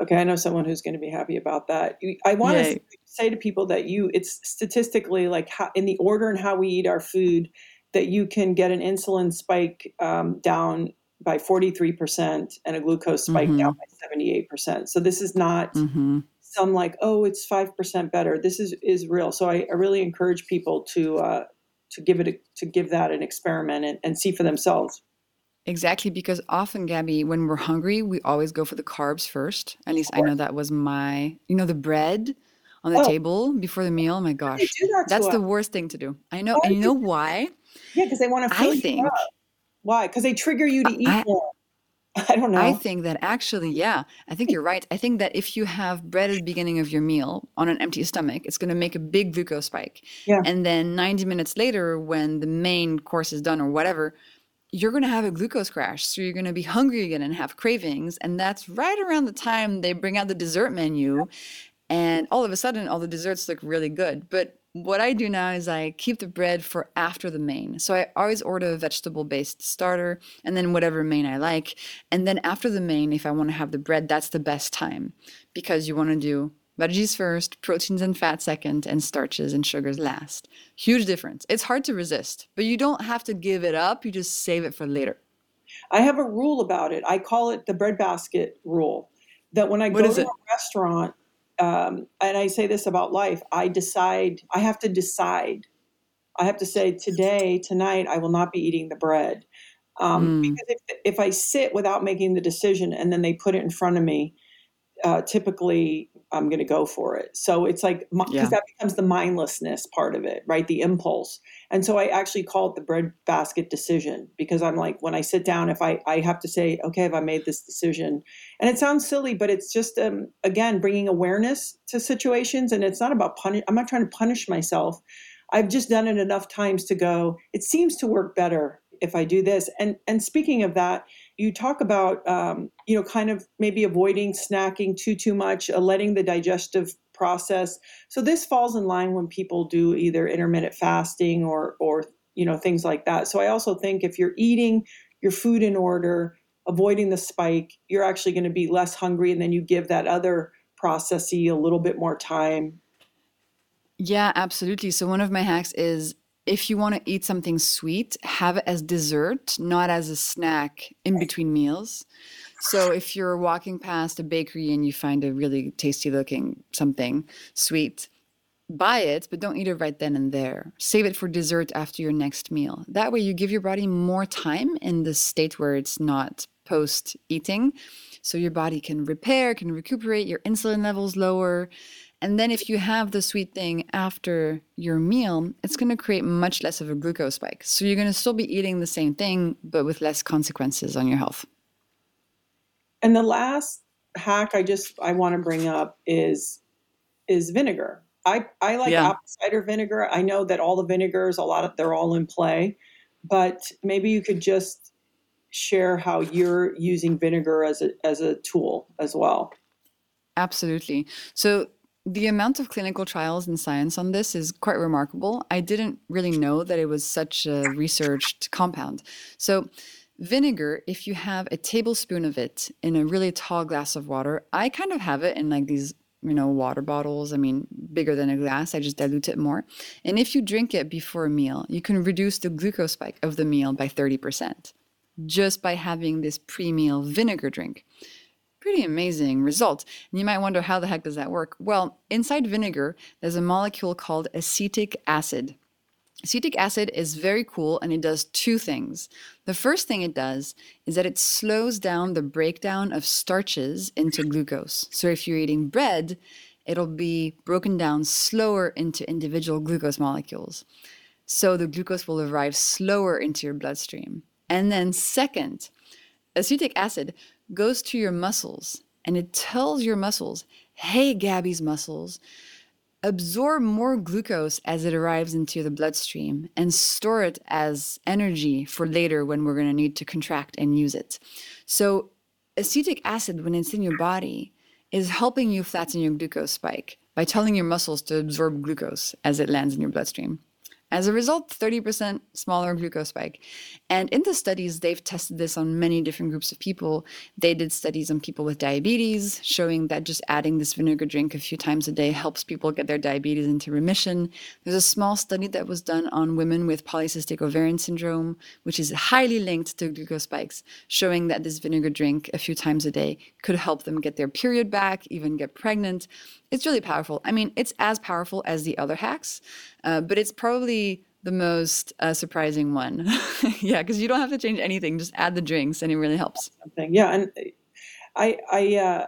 okay i know someone who's going to be happy about that i want to say to people that you it's statistically like how, in the order and how we eat our food that you can get an insulin spike um, down by 43% and a glucose spike mm-hmm. down by 78%. So this is not mm-hmm. some like, oh, it's 5% better. This is, is real. So I, I really encourage people to, uh, to give it, a, to give that an experiment and, and see for themselves. Exactly, because often, Gabby, when we're hungry, we always go for the carbs first. At least I know that was my, you know, the bread on the oh. table before the meal. Oh my gosh, that that's the worst thing to do. I know, and you know why? Yeah, because they want to fill I think, up. Why? Because they trigger you to eat I, more. I don't know. I think that actually, yeah, I think you're right. I think that if you have bread at the beginning of your meal on an empty stomach, it's going to make a big glucose spike. Yeah. And then 90 minutes later, when the main course is done or whatever, you're going to have a glucose crash. So you're going to be hungry again and have cravings. And that's right around the time they bring out the dessert menu. And all of a sudden, all the desserts look really good. But what I do now is I keep the bread for after the main. So I always order a vegetable based starter and then whatever main I like. And then after the main, if I want to have the bread, that's the best time because you want to do veggies first, proteins and fats second, and starches and sugars last. Huge difference. It's hard to resist, but you don't have to give it up. You just save it for later. I have a rule about it. I call it the bread basket rule. That when I what go to it? a restaurant, um, and I say this about life, I decide, I have to decide. I have to say, today, tonight, I will not be eating the bread. Um, mm. Because if, if I sit without making the decision and then they put it in front of me, uh, typically I'm going to go for it. So it's like because Yeah. that becomes the mindlessness part of it, right? The impulse. And so I actually call it the breadbasket decision because I'm like when I sit down, if I I have to say, okay, have I made this decision? And it sounds silly, but it's just um, again bringing awareness to situations, and it's not about punish. I'm not trying to punish myself. I've just done it enough times to go. It seems to work better if I do this. And and speaking of that, you talk about um, you know kind of maybe avoiding snacking too too much, uh, letting the digestive process. So this falls in line when people do either intermittent fasting or or you know things like that. So I also think if you're eating your food in order, avoiding the spike, you're actually going to be less hungry, and then you give that other processy a little bit more time. Yeah, absolutely. So one of my hacks is if you want to eat something sweet, have it as dessert, not as a snack in between meals. So if you're walking past a bakery and you find a really tasty looking something sweet, buy it, but don't eat it right then and there. Save it for dessert after your next meal. That way you give your body more time in the state where it's not post eating. So your body can repair, can recuperate, your insulin levels lower. And then if you have the sweet thing after your meal, it's going to create much less of a glucose spike. So you're going to still be eating the same thing, but with less consequences on your health. And the last hack I just I want to bring up is is vinegar. I I like Yeah. apple cider vinegar. I know that all the vinegars, a lot of they're all in play, but maybe you could just share how you're using vinegar as a as a tool as well. Absolutely. So the amount of clinical trials and science on this is quite remarkable. I didn't really know that it was such a researched compound. So vinegar, if you have a tablespoon of it in a really tall glass of water, I kind of have it in like these, you know, water bottles. I mean, bigger than a glass. I just dilute it more. And if you drink it before a meal, you can reduce the glucose spike of the meal by 30% just by having this pre-meal vinegar drink pretty amazing result. And you might wonder how the heck does that work? Well, inside vinegar, there's a molecule called acetic acid. Acetic acid is very cool and it does two things. The first thing it does is that it slows down the breakdown of starches into glucose. So if you're eating bread, it'll be broken down slower into individual glucose molecules. So the glucose will arrive slower into your bloodstream. And then, second, acetic acid goes to your muscles and it tells your muscles, hey, Gabby's muscles, absorb more glucose as it arrives into the bloodstream and store it as energy for later when we're going to need to contract and use it. So, acetic acid, when it's in your body, is helping you flatten your glucose spike by telling your muscles to absorb glucose as it lands in your bloodstream. As a result, 30% smaller glucose spike. And in the studies, they've tested this on many different groups of people. They did studies on people with diabetes, showing that just adding this vinegar drink a few times a day helps people get their diabetes into remission. There's a small study that was done on women with polycystic ovarian syndrome, which is highly linked to glucose spikes, showing that this vinegar drink a few times a day could help them get their period back, even get pregnant. It's really powerful. I mean, it's as powerful as the other hacks, uh, but it's probably the most uh, surprising one. yeah, because you don't have to change anything; just add the drinks, and it really helps. Something. Yeah, and I I uh,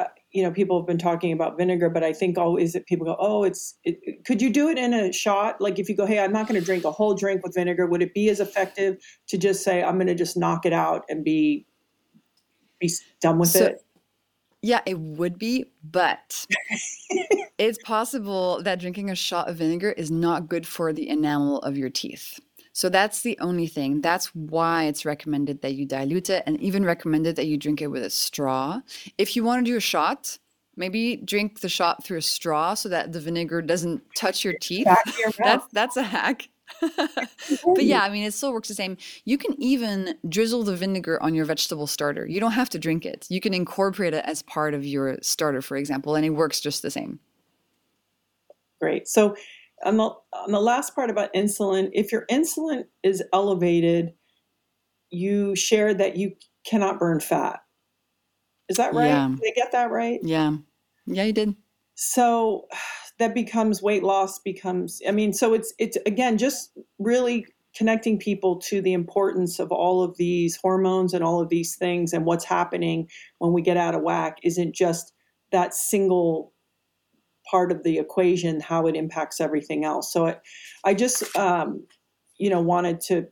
uh, you know people have been talking about vinegar, but I think always that people go, oh, it's. It, it- could you do it in a shot? Like if you go, hey, I'm not going to drink a whole drink with vinegar. Would it be as effective to just say I'm going to just knock it out and be be done with So- it? Yeah, it would be, but it's possible that drinking a shot of vinegar is not good for the enamel of your teeth. So that's the only thing. That's why it's recommended that you dilute it and even recommended that you drink it with a straw. If you want to do a shot, maybe drink the shot through a straw so that the vinegar doesn't touch your teeth. Your that's that's a hack. But yeah, I mean, it still works the same. You can even drizzle the vinegar on your vegetable starter. You don't have to drink it. You can incorporate it as part of your starter, for example, and it works just the same. Great. So on the on the last part about insulin, if your insulin is elevated, you shared that you cannot burn fat. Is that right? Yeah. Did I get that right? Yeah. Yeah, you did. So that becomes weight loss becomes I mean, so it's it's again just really connecting people to the importance of all of these hormones and all of these things and what's happening when we get out of whack isn't just that single part of the equation, how it impacts everything else. So I, I just, um, you know, wanted to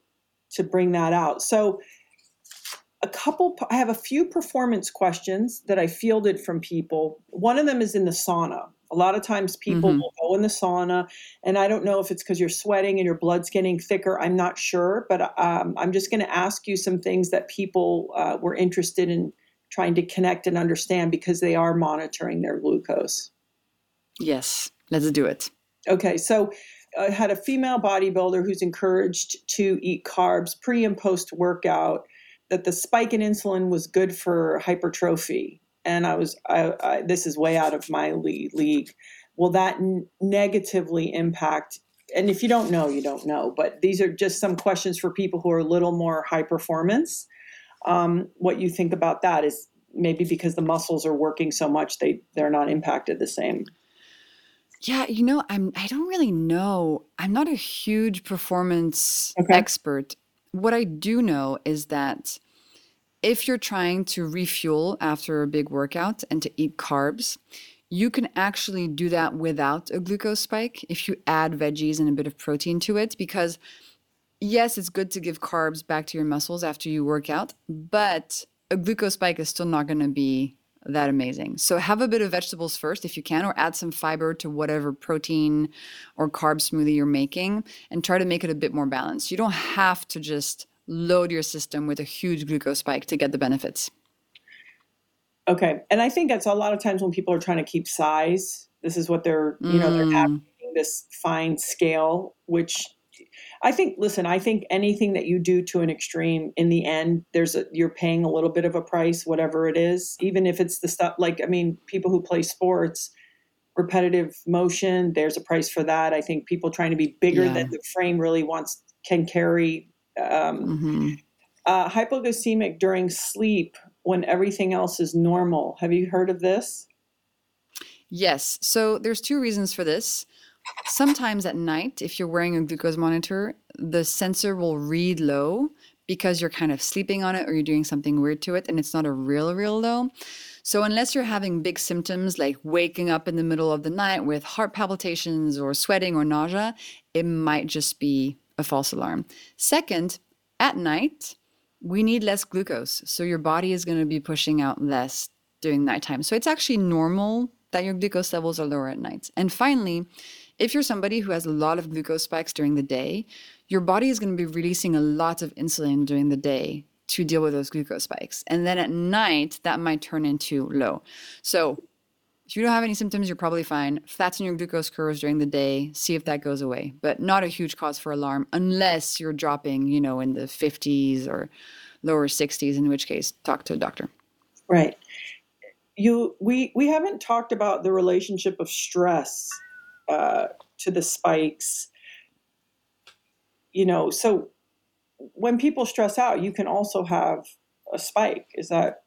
to bring that out. So a couple, I have a few performance questions that I fielded from people. One of them is in the sauna. A lot of times people mm-hmm. will go in the sauna, and I don't know if it's because you're sweating and your blood's getting thicker. I'm not sure, but um, I'm just going to ask you some things that people uh, were interested in trying to connect and understand because they are monitoring their glucose. Yes, let's do it. Okay, so I had a female bodybuilder who's encouraged to eat carbs pre and post workout, that the spike in insulin was good for hypertrophy. And I was, I, I, this is way out of my league. Will that n- negatively impact? And if you don't know, you don't know. But these are just some questions for people who are a little more high performance. Um, what you think about that is maybe because the muscles are working so much, they they're not impacted the same. Yeah, you know, I'm I don't really know. I'm not a huge performance okay. expert. What I do know is that if you're trying to refuel after a big workout and to eat carbs, you can actually do that without a glucose spike if you add veggies and a bit of protein to it because yes, it's good to give carbs back to your muscles after you work out, but a glucose spike is still not going to be that amazing. So have a bit of vegetables first if you can, or add some fiber to whatever protein or carb smoothie you're making and try to make it a bit more balanced. You don't have to just load your system with a huge glucose spike to get the benefits. Okay. And I think that's a lot of times when people are trying to keep size, this is what they're, you know, they're having mm. this fine scale, which I think, listen, I think anything that you do to an extreme in the end, there's a, you're paying a little bit of a price, whatever it is, even if it's the stuff like, I mean, people who play sports, repetitive motion, there's a price for that. I think people trying to be bigger yeah. than the frame really wants, can carry. Um, mm-hmm. uh, hypoglycemic during sleep when everything else is normal. Have you heard of this? Yes. So there's two reasons for this. Sometimes at night, if you're wearing a glucose monitor, the sensor will read low because you're kind of sleeping on it or you're doing something weird to it and it's not a real, real low. So, unless you're having big symptoms like waking up in the middle of the night with heart palpitations or sweating or nausea, it might just be a false alarm. Second, at night, we need less glucose. So, your body is going to be pushing out less during nighttime. So, it's actually normal that your glucose levels are lower at night. And finally, if you're somebody who has a lot of glucose spikes during the day, your body is going to be releasing a lot of insulin during the day to deal with those glucose spikes. And then at night, that might turn into low. So if you don't have any symptoms, you're probably fine. Flatten your glucose curves during the day, see if that goes away. But not a huge cause for alarm unless you're dropping, you know, in the 50s or lower 60s, in which case, talk to a doctor. Right. You we we haven't talked about the relationship of stress uh, to the spikes. You know, so when people stress out, you can also have a spike. Is that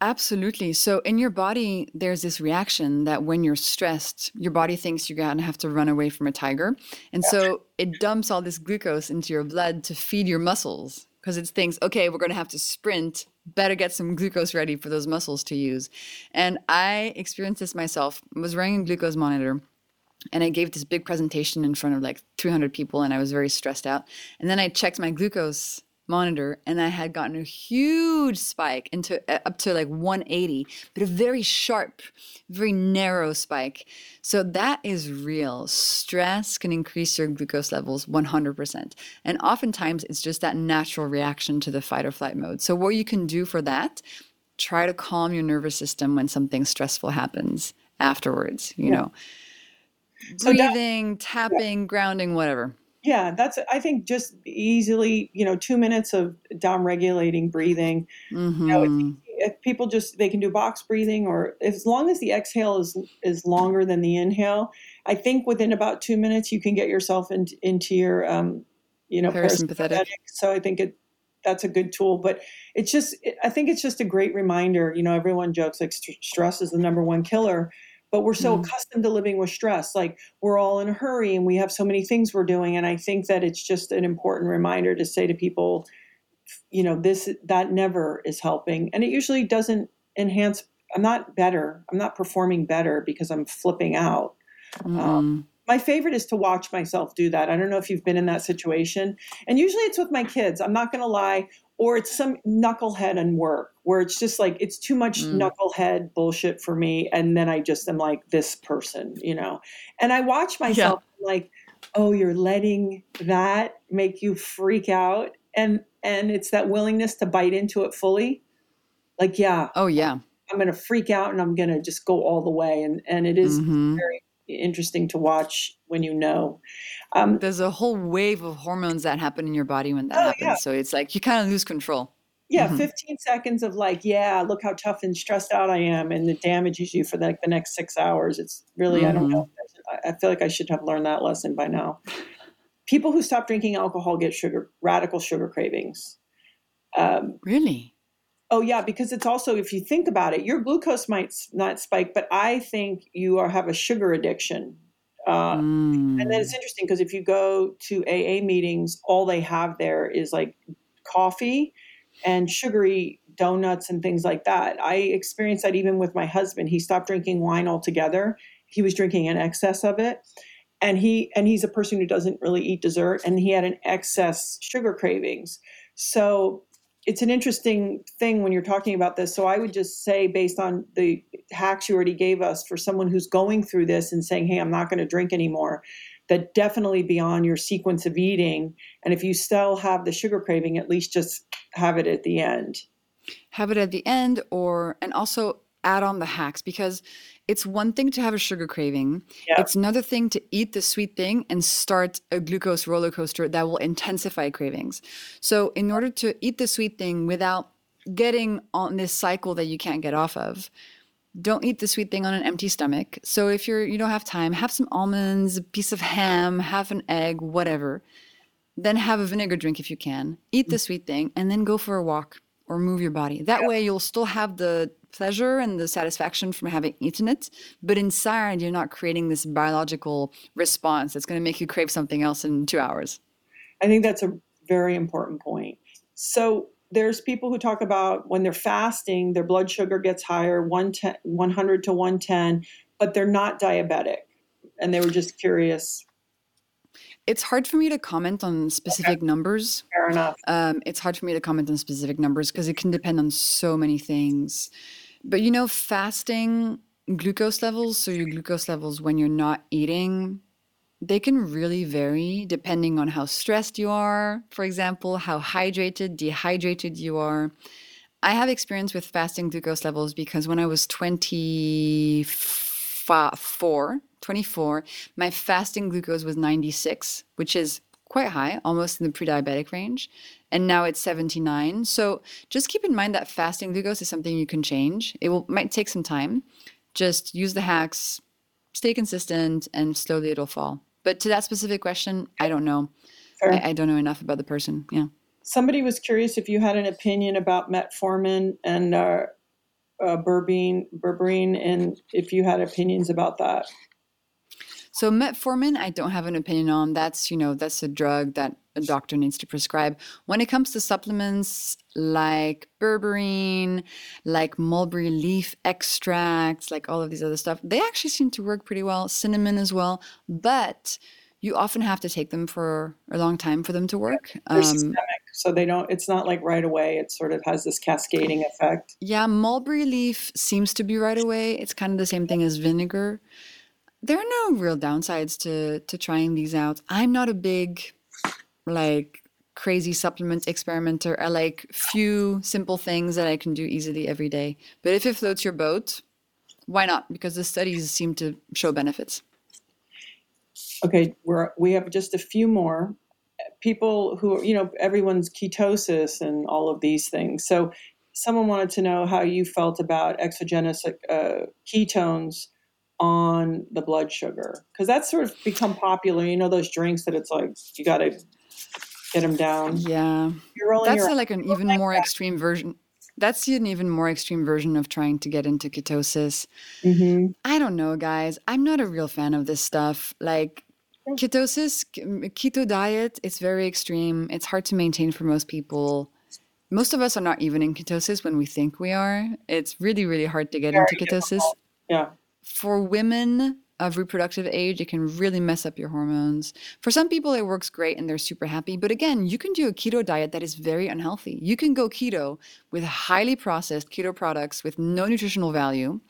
Absolutely. So, in your body, there's this reaction that when you're stressed, your body thinks you're going to have to run away from a tiger. And so it dumps all this glucose into your blood to feed your muscles because it thinks, okay, we're going to have to sprint. Better get some glucose ready for those muscles to use. And I experienced this myself. I was wearing a glucose monitor and I gave this big presentation in front of like 300 people, and I was very stressed out. And then I checked my glucose monitor, and I had gotten a huge spike into uh, up to like 180, but a very sharp, very narrow spike. So that is real. Stress can increase your glucose levels 100%. And oftentimes it's just that natural reaction to the fight or flight mode. So what you can do for that, try to calm your nervous system when something stressful happens afterwards, you yeah. know breathing, so that, tapping, yeah. grounding, whatever. Yeah, that's I think just easily, you know, two minutes of down regulating breathing. Mm-hmm. You know, if, mm-hmm. people just they can do box breathing, or as long as the exhale is is longer than the inhale, I think within about two minutes you can get yourself in, into your, um, you know, parasympathetic. parasympathetic. So I think it that's a good tool. But it's just I think it's just a great reminder. You know, everyone jokes like st- stress is the number one killer but we're so mm. accustomed to living with stress like we're all in a hurry and we have so many things we're doing and i think that it's just an important reminder to say to people you know this that never is helping and it usually doesn't enhance I'm not better. I'm not performing better because I'm flipping out. Um, my favorite is to watch myself do that. I don't know if you've been in that situation. And usually it's with my kids. I'm not going to lie. Or it's some knucklehead and work where it's just like, it's too much Mm. knucklehead bullshit for me. And then I just am like, this person, you know? And I watch myself like, oh, you're letting that make you freak out. And, and it's that willingness to bite into it fully. Like, yeah, Oh yeah. I'm going to freak out and I'm going to just go all the way. And, and it is Mhm. very interesting to watch when you know. Um, There's a whole wave of hormones that happen in your body when that Oh, happens. yeah. So it's like you kind of lose control. yeah, Mhm. 15 seconds of like, yeah, look how tough and stressed out I am. And it damages you for like the next six hours. It's really, I don't know. I, I feel like I should have learned that lesson by now. People who stop drinking alcohol get sugar, radical sugar cravings. Um, Really? Oh yeah, because it's also if you think about it, your glucose might not spike, but I think you are have a sugar addiction. Uh, And then Mm. it's interesting because if you go to AA meetings, all they have there is like coffee and sugary donuts and things like that. I experienced that even with my husband. He stopped drinking wine altogether. He was drinking an excess of it. And he and he's a person who doesn't really eat dessert and he had an excess sugar cravings. So it's an interesting thing when you're talking about this. So I would just say, based on the hacks you already gave us for someone who's going through this and saying, hey, I'm not going to drink anymore, that definitely be on your sequence of eating. And if you still have the sugar craving, at least just have it at the end. have it at the end or and also add on the hacks because it's one thing to have a sugar craving Yeah. it's another thing to eat the sweet thing and start a glucose roller coaster that will intensify cravings so in order to eat the sweet thing without getting on this cycle that you can't get off of don't eat the sweet thing on an empty stomach so if you're you don't have time have some almonds a piece of ham half an egg whatever then have a vinegar drink if you can. Eat the mm. sweet thing and then go for a walk or move your body. That way you'll still have the pleasure and the satisfaction from having eaten it, but inside you're not creating this biological response that's going to make you crave something else in 2 hours. I think that's a very important point. So there's people who talk about when they're fasting, their blood sugar gets higher, 100 to 110, but they're not diabetic. And they were just curious. It's hard for me to comment on specific numbers. Fair enough. Um, it's hard for me to comment on specific numbers because it can depend on so many things. But you know, fasting glucose levels, so your glucose levels when you're not eating, they can really vary depending on how stressed you are, for example, how hydrated, dehydrated you are. I have experience with fasting glucose levels because when I was 24, 24, my fasting glucose was 96, which is quite high, almost in the pre-diabetic range, and now it's 79. So just keep in mind that fasting glucose is something you can change. It will might take some time. Just use the hacks, stay consistent, and slowly it'll fall. But to that specific question, I don't know. Fair. I, I don't know enough about the person. Yeah. Somebody was curious if you had an opinion about metformin and uh, uh, berberine, berberine, and if you had opinions about that. So metformin, I don't have an opinion on. That's you know that's a drug that a doctor needs to prescribe. When it comes to supplements like berberine, like mulberry leaf extracts, like all of these other stuff, they actually seem to work pretty well. Cinnamon as well, but you often have to take them for a long time for them to work. They're Um, so they don't. It's not like right away. It sort of has this cascading effect. Yeah, mulberry leaf seems to be right away. It's kind of the same thing as vinegar. There are no real downsides to to trying these out. I'm not a big like crazy supplement experimenter. I like few simple things that I can do easily every day. But if it floats your boat, why not? Because the studies seem to show benefits. Okay, we're we have just a few more people who you know everyone's ketosis and all of these things. So, someone wanted to know how you felt about exogenous uh, ketones on the blood sugar because that's sort of become popular. You know those drinks that it's like you got to get them down. Yeah. You're That's like an even more extreme version. That's an even more extreme version of trying to get into ketosis. hmm I don't know, guys. I'm not a real fan of this stuff. Like ketosis, keto diet, it's very extreme. It's hard to maintain for most people. most of us are not even in ketosis when we think we are. It's really, really hard to get into ketosis. Difficult. Yeah. For women of reproductive age, it can really mess up your hormones. For some people, it works great and they're super happy. But again, you can do a keto diet that is very unhealthy. You can go keto with highly processed keto products with no nutritional value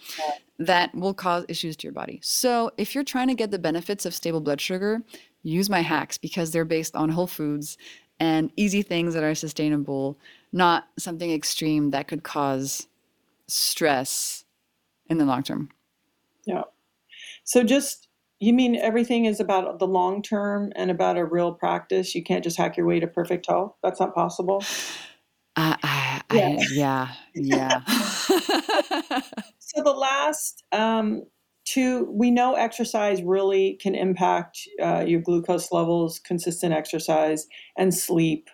that will cause issues to your body. So if you're trying to get the benefits of stable blood sugar, use my hacks because they're based on whole foods and easy things that are sustainable, not something extreme that could cause stress in the long term. Yeah. So just you mean everything is about the long term and about a real practice? You can't just hack your way to perfect health. That's not possible. Uh, I, yeah. I, yeah, yeah. so the last um, two, we know exercise really can impact uh, your glucose levels, consistent exercise, and sleep.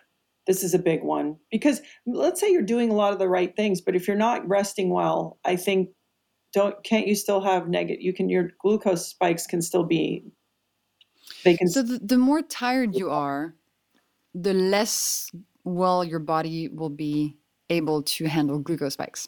This is a big one because let's say you're doing a lot of the right things, but if you're not resting well, I think don't can't you still have negative you can your glucose spikes can still be they can so the, the more tired you are the less well your body will be able to handle glucose spikes.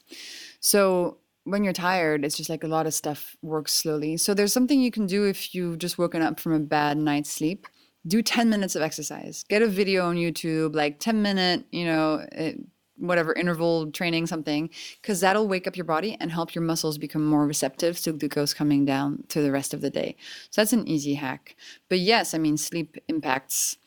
So when you're tired it's just like a lot of stuff works slowly. So there's something you can do if you've just woken up from a bad night's sleep. Do 10 minutes of exercise. Get a video on youtube like 10 minute you know it, whatever interval training something because that'll wake up your body and help your muscles become more receptive to glucose coming down to the rest of the day. So that's an easy hack. But yes i mean sleep impacts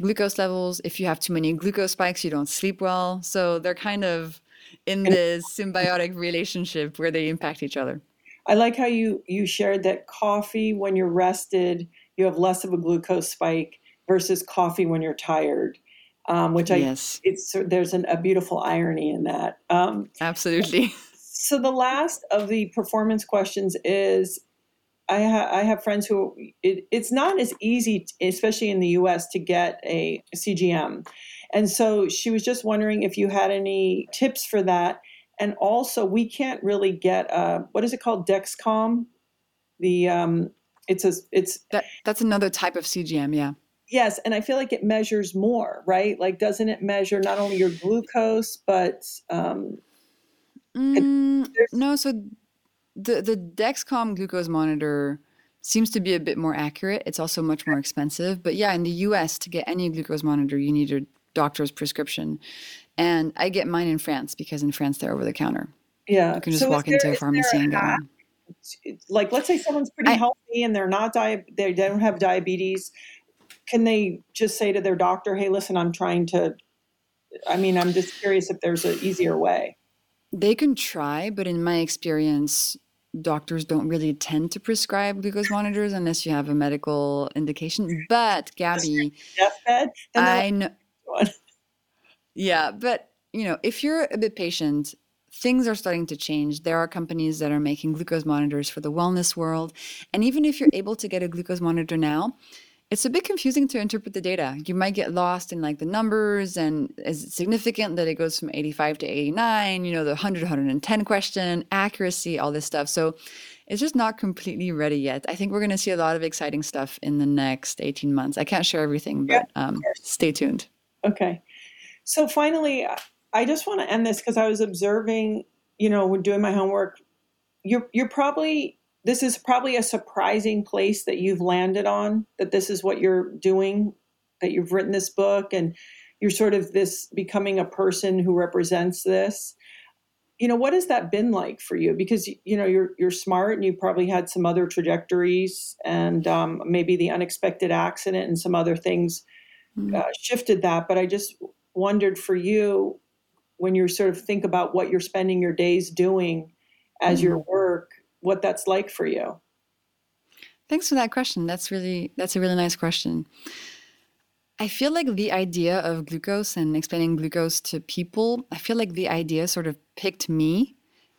glucose levels. If you have too many glucose spikes you don't sleep well. So they're kind of in this symbiotic relationship where they impact each other. I like how you you shared that coffee when you're rested you have less of a glucose spike versus coffee when you're tired um, which I yes. it's there's an, a beautiful irony in that. Um, Absolutely. So the last of the performance questions is, I, ha- I have friends who it, it's not as easy, especially in the U.S., to get a CGM, and so she was just wondering if you had any tips for that. And also, we can't really get a, what is it called, Dexcom? The um, it's a it's that that's another type of CGM, yeah. Yes, and I feel like it measures more, right? Like, doesn't it measure not only your glucose, but um, mm, no? So the the Dexcom glucose monitor seems to be a bit more accurate. It's also much more expensive, but yeah, in the U.S. to get any glucose monitor, you need a doctor's prescription, and I get mine in France because in France they're over the counter. Yeah, you can just so walk there, into a pharmacy and get one. Like, let's say someone's pretty I, healthy and they're not di- they don't have diabetes can they just say to their doctor, "Hey, listen, I'm trying to." I mean, I'm just curious if there's an easier way. They can try, but in my experience, doctors don't really tend to prescribe glucose monitors unless you have a medical indication. But Gabby, deathbed, I know. yeah, but you know, if you're a bit patient, things are starting to change. There are companies that are making glucose monitors for the wellness world, and even if you're able to get a glucose monitor now, it's a bit confusing to interpret the data. You might get lost in like the numbers and is it significant that it goes from 85 to 89, you know, the 100 110 question, accuracy, all this stuff. So it's just not completely ready yet. I think we're going to see a lot of exciting stuff in the next 18 months. I can't share everything, but um, stay tuned. Okay. So finally, I just want to end this because I was observing, you know, when doing my homework, you're you're probably this is probably a surprising place that you've landed on that this is what you're doing that you've written this book and you're sort of this becoming a person who represents this you know what has that been like for you because you know you're you're smart and you probably had some other trajectories and um, maybe the unexpected accident and some other things mm-hmm. uh, shifted that but i just wondered for you when you sort of think about what you're spending your days doing as mm-hmm. your work what that's like for you. Thanks for that question. That's really that's a really nice question. I feel like the idea of glucose and explaining glucose to people, I feel like the idea sort of picked me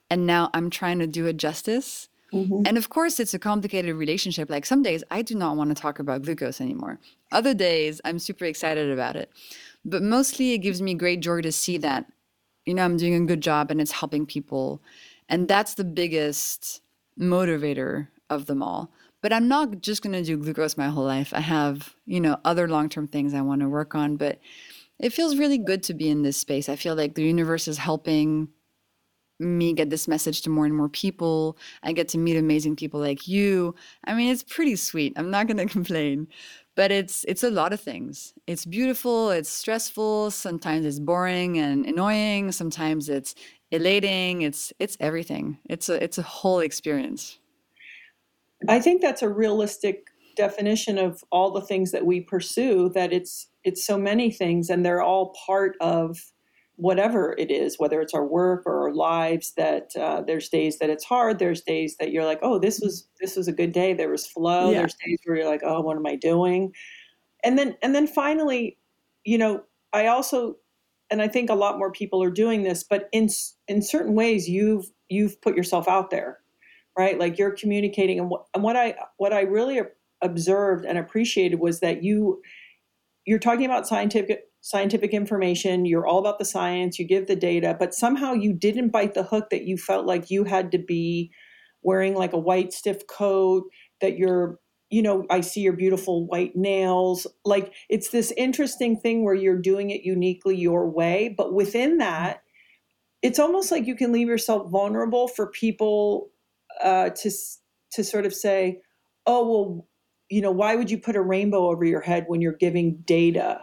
and now I'm trying to do it justice. Mm-hmm. And of course, it's a complicated relationship. Like some days I do not want to talk about glucose anymore. Other days I'm super excited about it. But mostly it gives me great joy to see that, you know, I'm doing a good job and it's helping people. And that's the biggest motivator of them all. But I'm not just going to do glucose my whole life. I have, you know, other long term things I want to work on. But it feels really good to be in this space. I feel like the universe is helping me get this message to more and more people. I get to meet amazing people like you. I mean, it's pretty sweet. I'm not going to complain. But it's it's a lot of things. It's beautiful, it's stressful, sometimes it's boring and annoying, sometimes it's elating, it's it's everything. It's a it's a whole experience. I think that's a realistic definition of all the things that we pursue that it's it's so many things and they're all part of whatever it is whether it's our work or our lives that uh, there's days that it's hard there's days that you're like oh this was this was a good day. There was flow yeah. there's days where you're like oh what am i doing? And then and then finally you know i also and i think a lot more people are doing this but in in certain ways you've you've put yourself out there right? Like you're communicating and what, and what i what i really observed and appreciated was that you you're talking about scientific scientific information you're all about the science you give the data but somehow you didn't bite the hook that you felt like you had to be wearing like a white stiff coat that you're you know i see your beautiful white nails like it's this interesting thing where you're doing it uniquely your way but within that it's almost like you can leave yourself vulnerable for people uh, to to sort of say oh well you know, why would you put a rainbow over your head when you're giving data?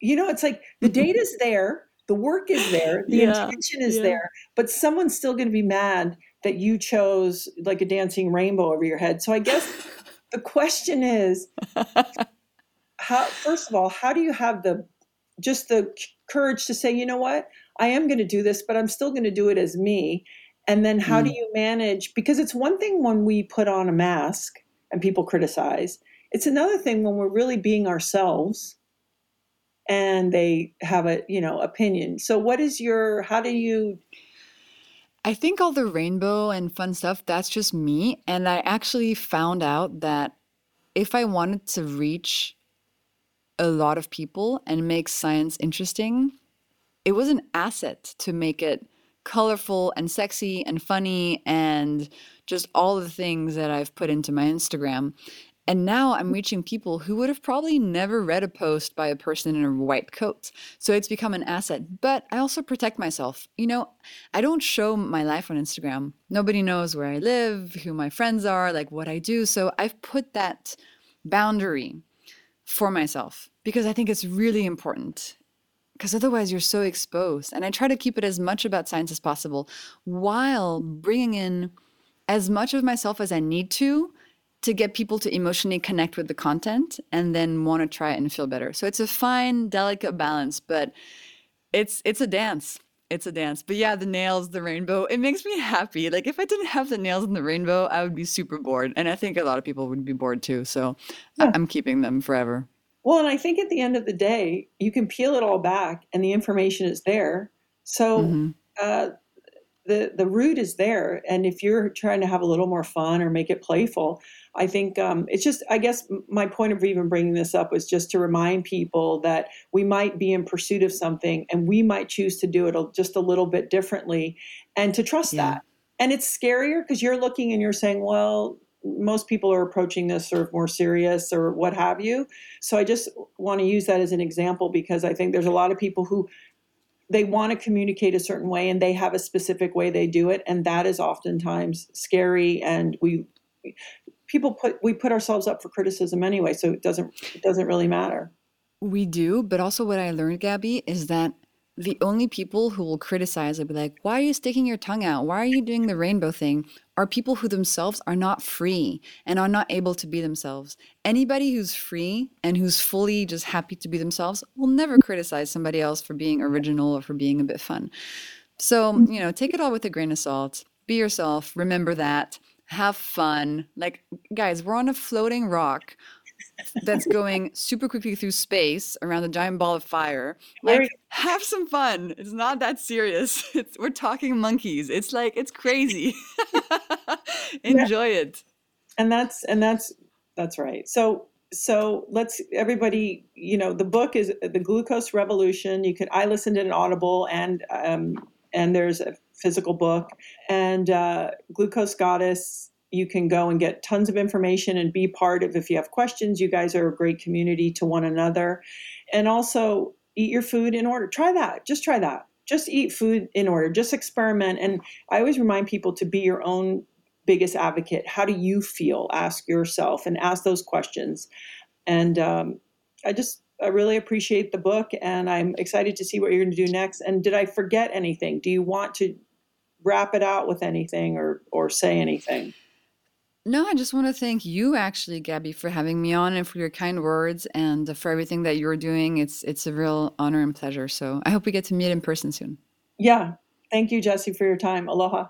You know, it's like the data's there, the work is there, the yeah, intention is yeah. there, but someone's still going to be mad that you chose like a dancing rainbow over your head. So I guess the question is how first of all, how do you have the just the courage to say, you know what? I am going to do this, but I'm still going to do it as me. And then how mm. do you manage because it's one thing when we put on a mask and people criticize. It's another thing when we're really being ourselves and they have a, you know, opinion. So what is your how do you I think all the rainbow and fun stuff that's just me and I actually found out that if I wanted to reach a lot of people and make science interesting, it was an asset to make it colorful and sexy and funny and just all the things that I've put into my Instagram. And now I'm mm. reaching people who would have probably never read a post by a person in a white coat. So it's become an asset. But I also protect myself. You know, I don't show my life on Instagram. Nobody knows where I live, who my friends are, like what I do. So I've put that boundary for myself because I think it's really important because otherwise you're so exposed. And I try to keep it as much about science as possible while bringing in as much of myself as I need to to get people to emotionally connect with the content and then want to try it and feel better. So it's a fine, delicate balance, but it's it's a dance. It's a dance. But yeah, the nails, the rainbow, it makes me happy. Like if I didn't have the nails and the rainbow, I would be super bored. And I think a lot of people would be bored too. So yeah. I'm keeping them forever. Well, and I think at the end of the day, you can peel it all back and the information is there. So mm-hmm. uh, the, the root is there. And if you're trying to have a little more fun or make it playful, I think um, it's just, I guess my point of even bringing this up was just to remind people that we might be in pursuit of something and we might choose to do it just a little bit differently and to trust yeah. that. And it's scarier because you're looking and you're saying, well, most people are approaching this sort of more serious or what have you. So I just want to use that as an example because I think there's a lot of people who they want to communicate a certain way and they have a specific way they do it and that is oftentimes scary and we people put we put ourselves up for criticism anyway so it doesn't it doesn't really matter we do but also what i learned gabby is that the only people who will criticize and be like, why are you sticking your tongue out? Why are you doing the rainbow thing? Are people who themselves are not free and are not able to be themselves. Anybody who's free and who's fully just happy to be themselves will never criticize somebody else for being original or for being a bit fun. So, you know, take it all with a grain of salt. Be yourself. Remember that. Have fun. Like, guys, we're on a floating rock that's going super quickly through space around a giant ball of fire. Like, have some fun. It's not that serious. It's, we're talking monkeys. It's like it's crazy. Enjoy yeah. it. And that's and that's that's right. So so let's everybody you know the book is the glucose revolution you can i listened in audible and um and there's a physical book and uh glucose goddess you can go and get tons of information and be part of if you have questions you guys are a great community to one another and also eat your food in order. Try that. Just try that. Just eat food in order. Just experiment. And I always remind people to be your own biggest advocate. How do you feel? Ask yourself and ask those questions. And um, I just I really appreciate the book, and I'm excited to see what you're going to do next. And did I forget anything? Do you want to wrap it out with anything or or say anything? No, I just want to thank you actually, Gabby, for having me on and for your kind words and for everything that you're doing. It's it's a real honor and pleasure. So I hope we get to meet in person soon. Yeah. Thank you, Jessie, for your time. Aloha.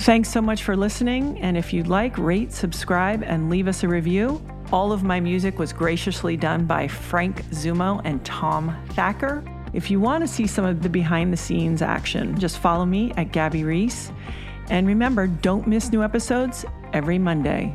Thanks so much for listening. And if you'd like, rate, subscribe, and leave us a review. All of my music was graciously done by Frank Zumo and Tom Thacker. If you want to see some of the behind the scenes action, just follow me at Gabby Reece. And remember, don't miss new episodes every Monday.